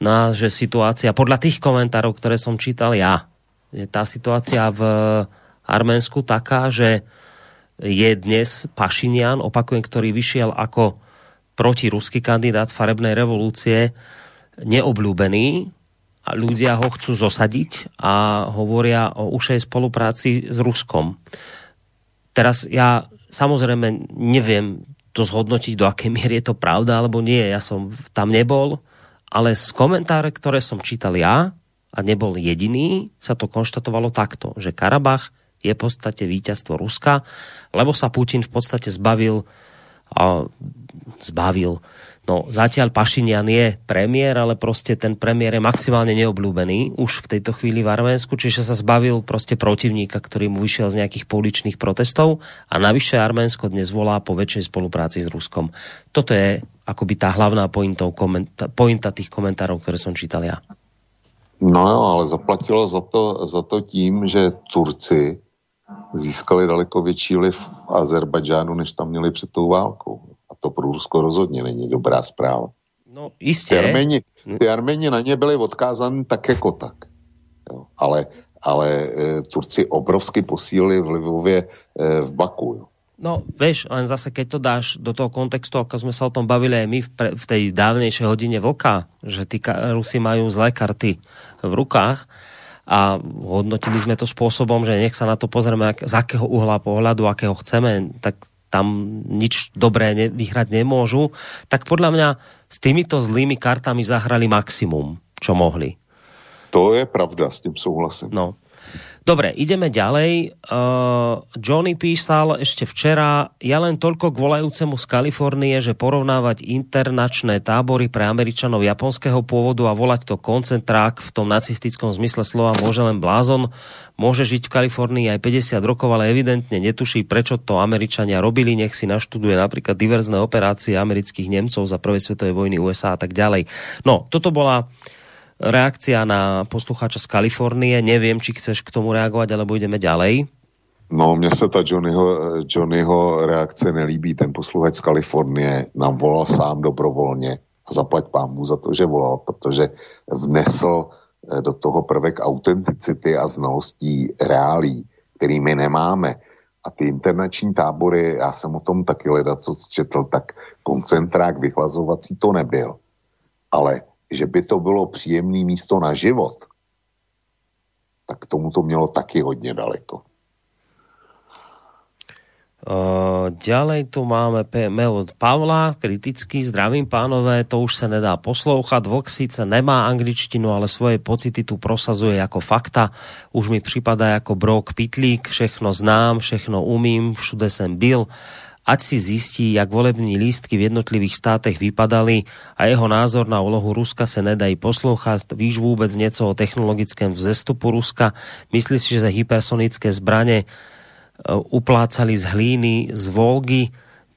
No a že situácia, podľa tých komentárov, ktoré som čítal ja, je tá situácia v Arménsku taká, že je dnes Pašinian, opakujem, ktorý vyšiel ako protiruský kandidát z farebnej revolúcie, neobľúbený, a ľudia ho chcú zosadiť a hovoria o ušej spolupráci s Ruskom. Teraz ja samozrejme neviem to zhodnotiť, do akej miery je to pravda alebo nie. Ja som tam nebol, ale z komentáre, ktoré som čítal ja, a nebol jediný, sa to konštatovalo takto, že Karabach je v podstate víťazstvo Ruska, lebo sa Putin v podstate zbavil a zbavil No, zatiaľ Pašinian je premiér, ale prostě ten premiér je maximálně neobľúbený už v tejto chvíli v Arménsku, čiže sa zbavil prostě protivníka, ktorý mu vyšiel z nejakých pouličných protestov a navyše Arménsko dnes volá po väčšej spolupráci s Ruskom. Toto je akoby tá hlavná pointa, pointa tých komentárov, ktoré som čítal ja. No jo, ale zaplatilo za to, za to tím, že Turci získali daleko větší vliv v Azerbajdžánu, než tam měli před tou válkou to pro Rusko rozhodně není dobrá zpráva. No No, Ty isté. Arméni, ty Arméni na ně byli odkázaní tak jako tak. Jo. Ale, ale e, Turci obrovsky posílili v Livově e, v Baku. Jo. No, vieš, len zase, keď to dáš do toho kontextu, ako sme sa o tom bavili aj my v, pre, v tej dávnejšej hodine vlka, že tí Rusi majú zlé karty v rukách a hodnotili sme to spôsobom, že nech sa na to pozrieme z akého uhla pohľadu, akého chceme, tak tam nič dobré ne, vyhrať nemôžu, tak podľa mňa s týmito zlými kartami zahrali maximum, čo mohli. To je pravda, s tím souhlasím. No. Dobre, ideme ďalej. Uh, Johnny písal ešte včera, ja len toľko k volajúcemu z Kalifornie, že porovnávať internačné tábory pre Američanov japonského pôvodu a volať to koncentrák v tom nacistickom zmysle slova môže len blázon. Môže žiť v Kalifornii aj 50 rokov, ale evidentne netuší, prečo to Američania robili. Nech si naštuduje napríklad diverzné operácie amerických Nemcov za prvej svetovej vojny USA a tak ďalej. No, toto bola reakcia na poslucháča z Kalifornie. Neviem, či chceš k tomu reagovať, alebo ideme ďalej. No, mně se ta Johnnyho, Johnnyho reakce nelíbí. Ten posluchač z Kalifornie nám volal sám dobrovolně a zaplať pámu za to, že volal, protože vnesl eh, do toho prvek autenticity a znalostí reálí, který my nemáme. A ty internační tábory, já jsem o tom taky hledat, co četl, tak koncentrák vyhlazovací to nebyl. Ale že by to bylo příjemné místo na život, tak tomu to mělo taky hodně daleko. Uh, ďalej tu máme mail od Pavla, kritický, zdravím pánové, to už se nedá poslouchat, Vlk síce nemá angličtinu, ale svoje pocity tu prosazuje jako fakta, už mi připadá jako brok pitlík, všechno znám, všechno umím, všude jsem byl, ať si zjistí, jak volební lístky v jednotlivých státech vypadaly a jeho názor na úlohu Ruska se nedají poslouchat. Víš vůbec něco o technologickém vzestupu Ruska? Myslíš si, že hypersonické zbraně uplácali z hlíny, z Volgy.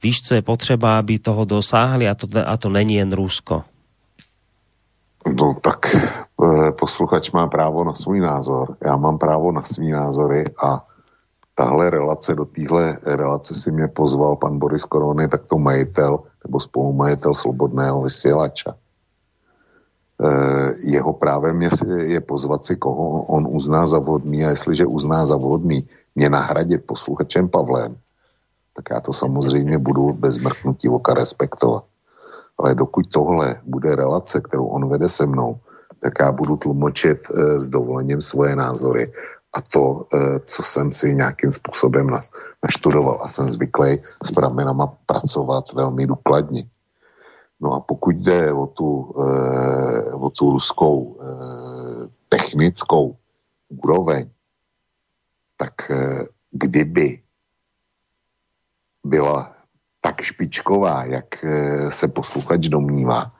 Víš, co je potřeba, aby toho dosáhli a to, a to není jen Rusko. No tak eh, posluchač má právo na svůj názor, já mám právo na svý názory a tahle relace, do téhle relace si mě pozval pan Boris Korony, tak to majitel nebo spolumajitel slobodného vysílača. Eh, jeho právem je, je pozvat si, koho on uzná za vhodný a jestliže uzná za vhodný mě nahradit posluchačem Pavlem, tak já to samozřejmě budu bez mrknutí oka respektovat. Ale dokud tohle bude relace, kterou on vede se mnou, tak já budu tlumočit e, s dovolením svoje názory a to, e, co jsem si nějakým způsobem naštudoval a jsem zvyklý s pramenama pracovat velmi důkladně. No a pokud jde o tu, e, o tu ruskou e, technickou úroveň, tak kdyby byla tak špičková, jak se posluchač domnívá,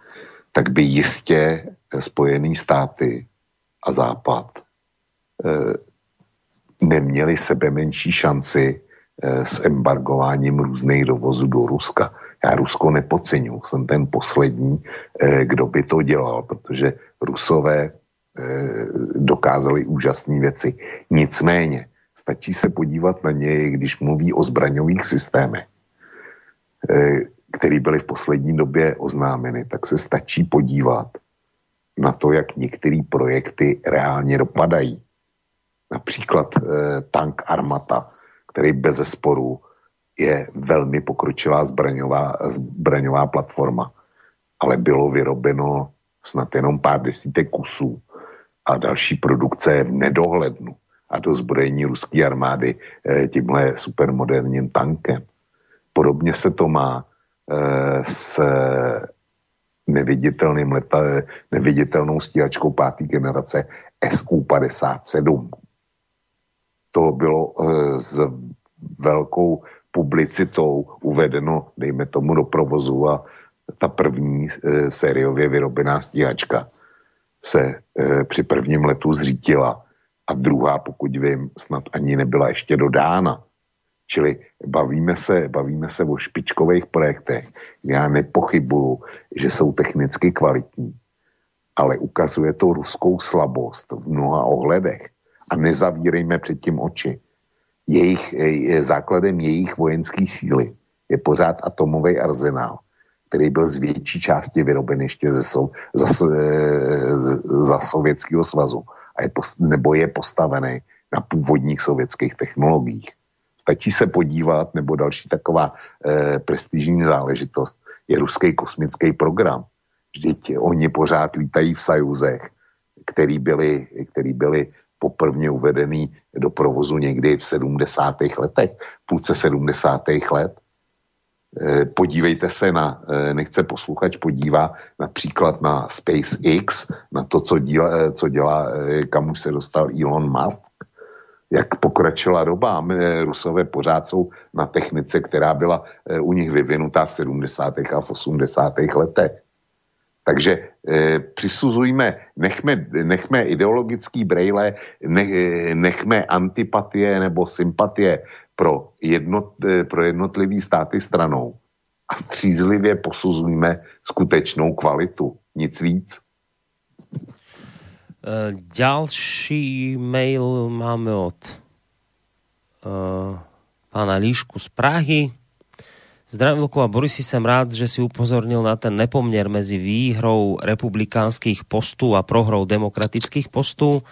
tak by jistě Spojené státy a Západ neměli sebe menší šanci e, s embargováním různých dovozů do Ruska. Já Rusko nepodceňuji, jsem ten poslední, e, kdo by to dělal, protože Rusové e, dokázali úžasné věci. Nicméně, stačí se podívat na něj, když mluví o zbraňových systémech, který byly v poslední době oznámeny, tak se stačí podívat na to, jak některé projekty reálně dopadají. Například e, tank Armata, který bez zesporu je velmi pokročilá zbraňová, zbraňová platforma, ale bylo vyrobeno snad jenom pár desítek kusů a další produkce je v nedohlednu a do zbrojení ruské armády e, tímhle supermoderním tankem. Podobně se to má e, s neviditelným leta, neviditelnou stíhačkou páté generace SU-57. To bylo e, s velkou publicitou uvedeno, dejme tomu, do provozu a ta první e, sériově vyrobená stíhačka se e, při prvním letu zřítila a druhá, pokud vím, snad ani nebyla ještě dodána. Čili bavíme se, bavíme se o špičkových projektech. Já nepochybuju, že jsou technicky kvalitní, ale ukazuje to ruskou slabost v mnoha ohledech. A nezavírejme předtím oči. Jejich, je, základem jejich vojenské síly je pořád atomový arzenál, který byl z větší části vyroben ještě ze, so, za, za Sovětského svazu a je, nebo je postavený na původních sovětských technologiích. Stačí se podívat, nebo další taková e, prestižní záležitost, je ruský kosmický program. Vždyť oni pořád lítají v sajuzech, který byly, který byly poprvně uvedený do provozu někdy v 70. letech, půlce 70. let. E, podívejte se na, e, nechce posluchač podívá například na SpaceX, na to, co dělá, e, co dělá kam už se dostal Elon Musk, jak pokročila doba. My, Rusové pořád jsou na technice, která byla u nich vyvinutá v 70. a v 80. letech. Takže e, přisuzujme, nechme, nechme ideologický brejle, ne, nechme antipatie nebo sympatie pro, jednot, e, pro jednotlivý státy stranou a střízlivě posuzujme skutečnou kvalitu. Nic víc. Ďalší mail máme od uh, pána Líšku z Prahy. Zdravím a Boris, jsem rád, že si upozornil na ten nepoměr mezi výhrou republikánských postů a prohrou demokratických postů.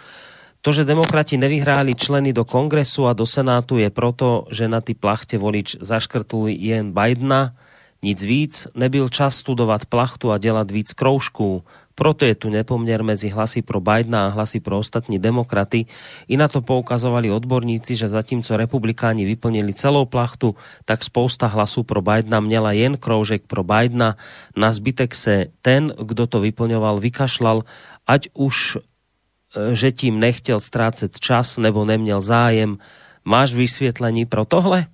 To, že demokrati nevyhráli členy do kongresu a do senátu je proto, že na ty plachte volič zaškrtl jen Bidena, nic víc, nebyl čas studovat plachtu a dělat víc kroužků. Proto je tu nepoměr mezi hlasy pro Bidena a hlasy pro ostatní demokraty. I na to poukazovali odborníci, že zatímco republikáni vyplnili celou plachtu, tak spousta hlasů pro Bidena měla jen kroužek pro Bidena. Na zbytek se ten, kdo to vyplňoval, vykašlal, ať už e, že tím nechtěl ztrácet čas nebo neměl zájem. Máš vysvětlení pro tohle?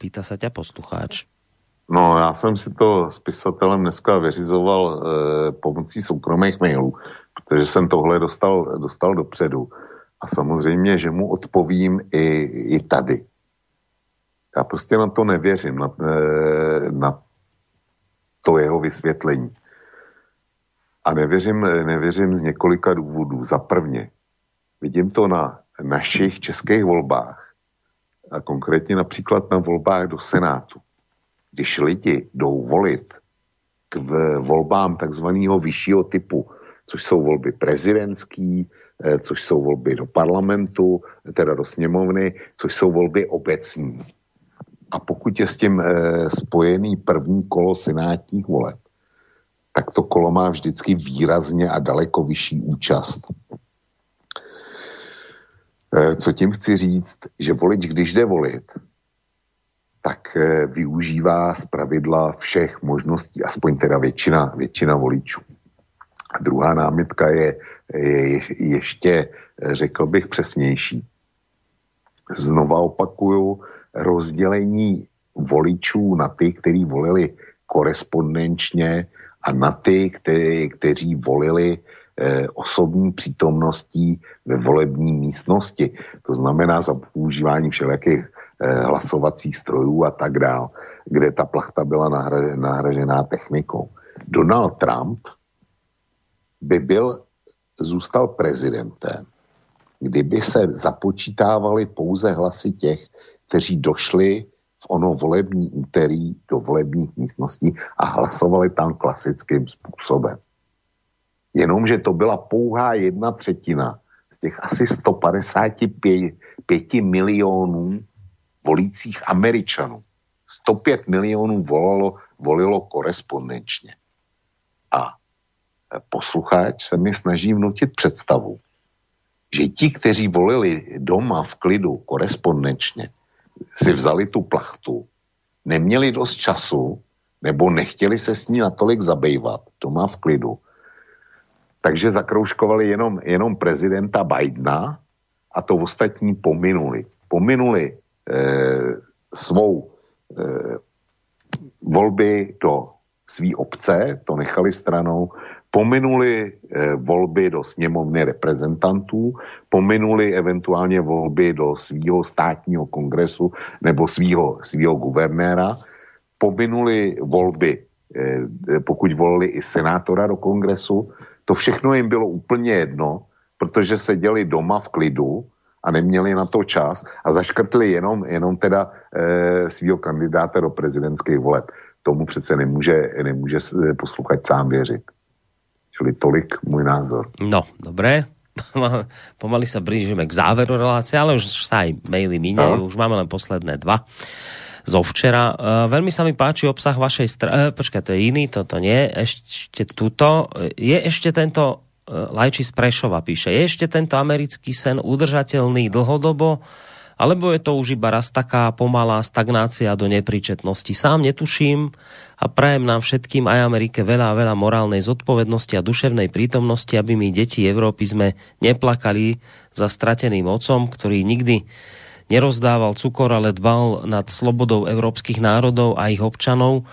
Pýta se tě poslucháč. No, já jsem si to s pisatelem dneska vyřizoval e, pomocí soukromých mailů, protože jsem tohle dostal, dostal dopředu. A samozřejmě, že mu odpovím i, i tady. Já prostě na to nevěřím, na, e, na to jeho vysvětlení. A nevěřím, nevěřím z několika důvodů. Za prvně, vidím to na našich českých volbách, a konkrétně například na volbách do Senátu když lidi jdou volit k volbám takzvaného vyššího typu, což jsou volby prezidentský, eh, což jsou volby do parlamentu, teda do sněmovny, což jsou volby obecní. A pokud je s tím eh, spojený první kolo senátních voleb, tak to kolo má vždycky výrazně a daleko vyšší účast. Eh, co tím chci říct, že volič, když jde volit, tak eh, využívá z pravidla všech možností, aspoň teda většina, většina voličů. A druhá námitka je, je ještě, eh, řekl bych, přesnější. Znova opakuju, rozdělení voličů na ty, kteří volili korespondenčně a na ty, kteří, kteří volili eh, osobní přítomností ve volební místnosti. To znamená za používání všelijakých hlasovacích strojů a tak dál, kde ta plachta byla nahražená technikou. Donald Trump by byl, zůstal prezidentem, kdyby se započítávali pouze hlasy těch, kteří došli v ono volební úterý do volebních místností a hlasovali tam klasickým způsobem. Jenomže to byla pouhá jedna třetina z těch asi 155 milionů volících Američanů. 105 milionů volalo, volilo korespondenčně. A posluchač se mi snaží vnutit představu, že ti, kteří volili doma v klidu korespondenčně, si vzali tu plachtu, neměli dost času, nebo nechtěli se s ní natolik zabývat doma v klidu, takže zakroužkovali jenom, jenom prezidenta Bidena a to ostatní pominuli. Pominuli svou eh, volby do svý obce, to nechali stranou, pominuli eh, volby do sněmovny reprezentantů, pominuli eventuálně volby do svého státního kongresu nebo svého, svého guvernéra, pominuli volby, pokud volili i senátora do kongresu, to všechno jim bylo úplně jedno, protože se děli doma v klidu a neměli na to čas a zaškrtli jenom, jenom teda e, svého kandidáta do prezidentských voleb. tomu přece nemůže, nemůže posluchač sám věřit. Čili tolik můj názor. No, dobré. [laughs] Pomaly sa blížime k záveru relácie, ale už sa aj maily míňajú, no. už máme len posledné dva zo včera. Uh, veľmi sa mi páči obsah vašej strany. Uh, počkaj, to je iný, toto nie. Ešte tuto. Je ešte tento Lajči z Prešova píše. Je ešte tento americký sen udržateľný dlhodobo? Alebo je to už iba raz taká pomalá stagnácia do nepríčetnosti? Sám netuším a prajem nám všetkým aj Amerike veľa, veľa morálnej zodpovednosti a duševnej prítomnosti, aby my deti Európy sme neplakali za strateným otcom, ktorý nikdy nerozdával cukor, ale dbal nad slobodou európskych národov a ich občanov,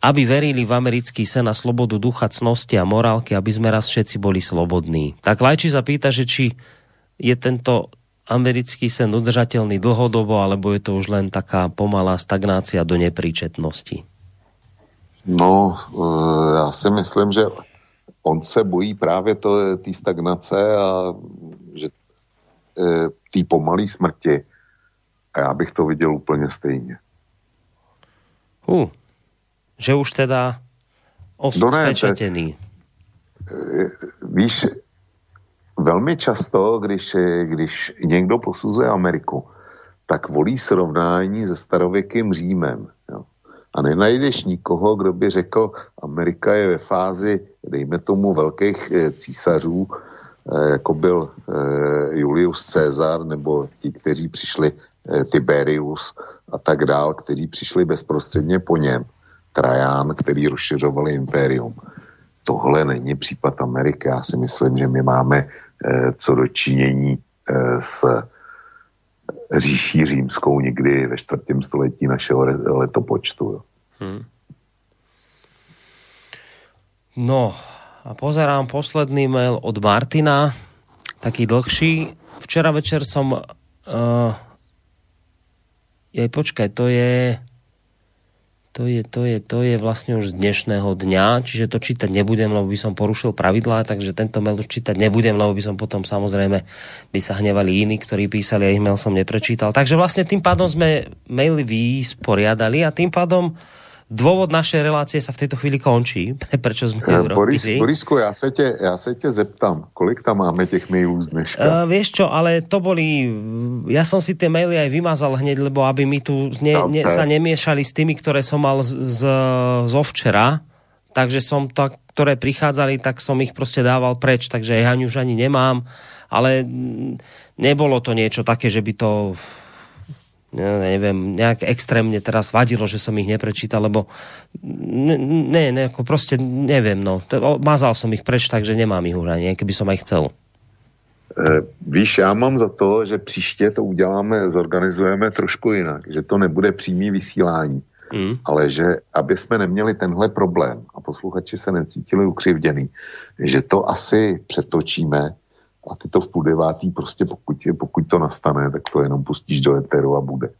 aby verili v americký sen a slobodu ducha, cnosti a morálky, aby sme raz všetci boli slobodní. Tak Lajči zapýta, že či je tento americký sen udržateľný dlhodobo, alebo je to už len taká pomalá stagnácia do nepríčetnosti? No, eh, já si myslím, že on se bojí právě té stagnace a že eh, té pomalé smrti. A já bych to viděl úplně stejně. Uh, že už teda osud spečetený. Eh, víš, velmi často, když, když někdo posuzuje Ameriku, tak volí srovnání se starověkým Římem. Jo. A nenajdeš nikoho, kdo by řekl, Amerika je ve fázi, dejme tomu, velkých e, císařů, e, jako byl Julius Caesar, nebo ti, kteří přišli, Tiberius a tak dál, kteří přišli bezprostředně po něm. Trajan, který rozšiřovali impérium. Tohle není případ Ameriky. Já si myslím, že my máme Eh, co dočinění eh, s říší římskou někdy ve čtvrtém století našeho letopočtu. Hmm. No a pozerám posledný mail od Martina, taký dlhší. Včera večer som... Uh, jej, počkaj, to je to je, to je, to je vlastne už z dnešného dňa, čiže to čítať nebudem, lebo by som porušil pravidlá, takže tento mail už čítať nebudem, lebo by som potom samozrejme by sa hnevali iní, ktorí písali a ich mail som neprečítal. Takže vlastne tým pádom sme maily vysporiadali a tým pádom dôvod našej relácie sa v tejto chvíli končí, [laughs] prečo sme ju Boris, Borisku, ja sa, te, ja sa te zeptám, kolik tam máme těch mailů z dneška? Uh, vieš čo, ale to boli, ja som si tie maily aj vymazal hneď, lebo aby mi tu ne, ne, sa nemiešali s tými, ktoré som mal z, z, zo včera, takže som to, ktoré prichádzali, tak som ich prostě dával preč, takže ja už ani nemám, ale nebolo to niečo také, že by to neviem, nejak extrémne teraz vadilo, že som ich neprečítal, lebo ne, ne, ne ako proste neviem, no. Mazal som ich preč, takže nemám ich už ani, keby som aj chcel. E, víš, já mám za to, že příště to uděláme, zorganizujeme trošku jinak, že to nebude přímý vysílání, mm. ale že aby jsme neměli tenhle problém a posluchači se necítili ukřivděný, že to asi přetočíme a ty to v půl devátý prostě pokud, pokud to nastane, tak to jenom pustíš do eteru a bude.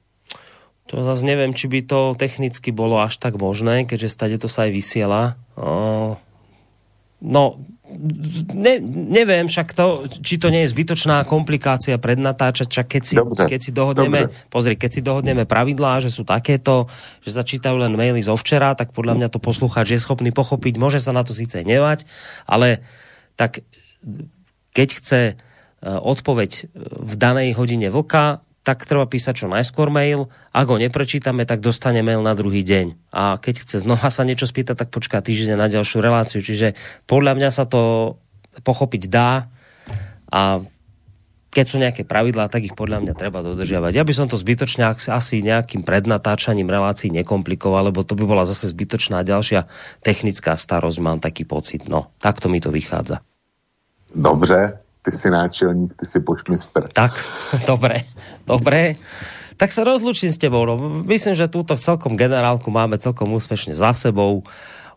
To zase neviem, či by to technicky bolo až tak možné, keďže stade to sa aj vysiela. No, ne, neviem však to, či to nie je zbytočná komplikácia prednatáčať, čak keď si, dobře, keď si dohodneme, dobře. pozri, keď si dohodneme pravidlá, že sú takéto, že začítajú len maily zo včera, tak podľa mňa to poslucháč je schopný pochopiť, môže sa na to síce nevať, ale tak keď chce e, odpoveď e, v danej hodine vlka, tak treba písať čo najskôr mail. Ak ho neprečítame, tak dostane mail na druhý deň. A keď chce znova sa niečo spýtať, tak počká týždeň na ďalšiu reláciu. Čiže podľa mňa sa to pochopiť dá a keď sú nejaké pravidlá, tak ich podľa mňa treba dodržiavať. Ja by som to zbytočne asi nejakým prednatáčaním relácií nekomplikoval, lebo to by bola zase zbytočná ďalšia technická starosť, mám taký pocit. No, takto mi to vychádza. Dobře, ty si náčelník, ty si pošmistr. Tak, [laughs] dobré, dobré. Tak sa rozlučím s tebou. No, myslím, že túto celkom generálku máme celkom úspešne za sebou.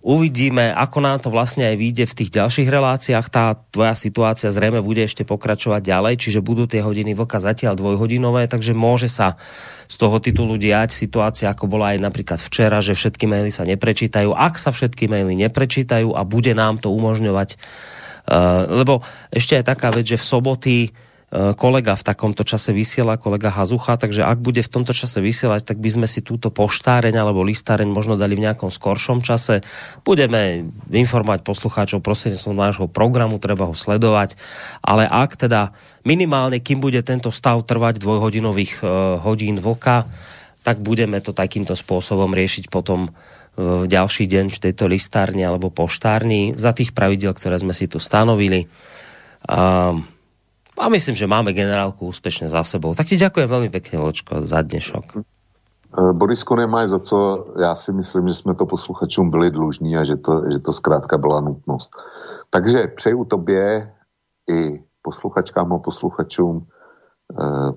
Uvidíme, ako nám to vlastne aj vyjde v tých ďalších reláciách. Tá tvoja situácia zrejme bude ešte pokračovať ďalej, čiže budú tie hodiny vlka zatiaľ dvojhodinové, takže môže sa z toho titulu diať situácia, ako bola aj napríklad včera, že všetky maily sa neprečítajú. Ak sa všetky maily neprečítajú a bude nám to umožňovať lebo ešte je taká vec, že v soboty kolega v takomto čase vysiela, kolega Hazucha, takže ak bude v tomto čase vysielať, tak by sme si túto poštáreň alebo listáreň možno dali v nejakom skoršom čase. Budeme informovať poslucháčov prostredníctvom nášho programu, treba ho sledovať, ale ak teda minimálne, kým bude tento stav trvať dvojhodinových uh, hodín vlka, tak budeme to takýmto spôsobom riešiť potom v ďalší deň v tejto listárni alebo poštárni za tých pravidel, ktoré sme si tu stanovili. A, a myslím, že máme generálku úspešne za sebou. Tak ti ďakujem veľmi pekne, Ločko, za dnešok. E, Borisku, nemáš za co, já si myslím, že jsme to posluchačům byli dlužní a že to, že to zkrátka byla nutnost. Takže přeju tobě i posluchačkám a posluchačům eh,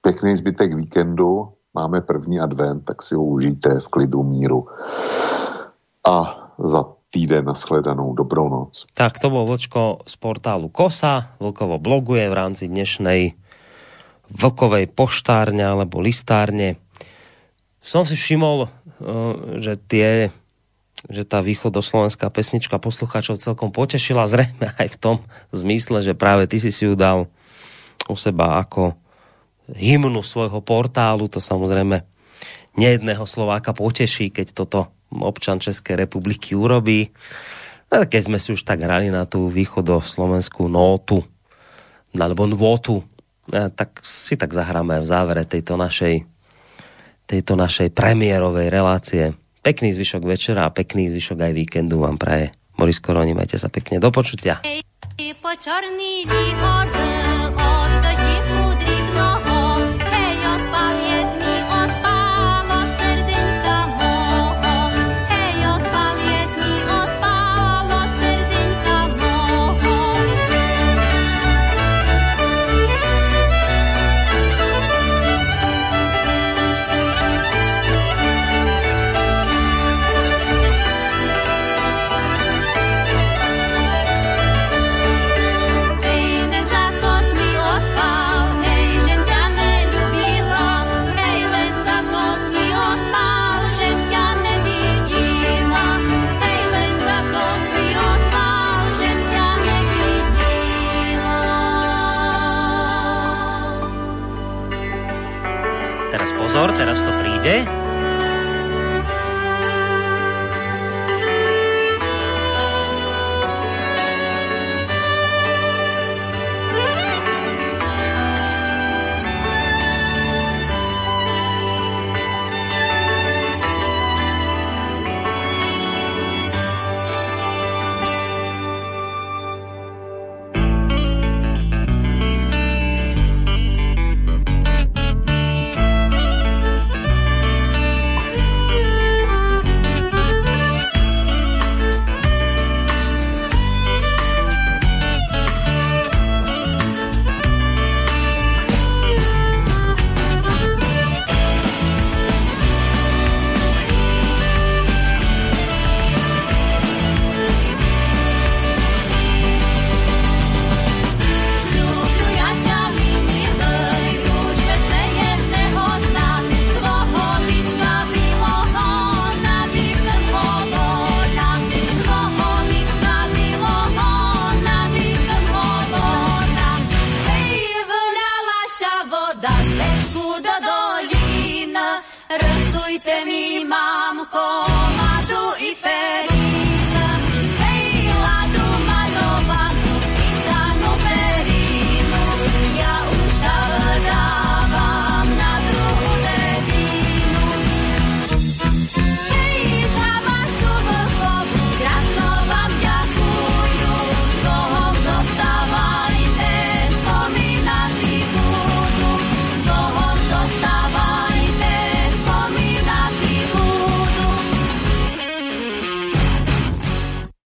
pěkný zbytek víkendu, máme první advent, tak si ho užijte v klidu míru. A za týden nashledanou dobrou noc. Tak to bol Vlčko z portálu Kosa. Vlkovo bloguje v rámci dnešnej vlkovej poštárne alebo listárne. Som si všimol, eh, že tie že tá východoslovenská pesnička poslucháčov celkom potešila zrejme aj v tom zmysle, že práve ty si si ju dal u seba ako hymnu svojho portálu, to samozrejme nejedného Slováka poteší, keď toto občan České republiky urobí. A keď sme si už tak hrali na tú východoslovenskú nótu, alebo nôtu, tak si tak zahráme v závere tejto našej, tejto našej premiérovej relácie. Pekný zvyšok večera a pekný zvyšok aj víkendu vám praje. Boris Koroni, majte sa pekne. Do počutia. Po čorný líhor, eh, od. Bali. Pozor, teraz to príde. encore.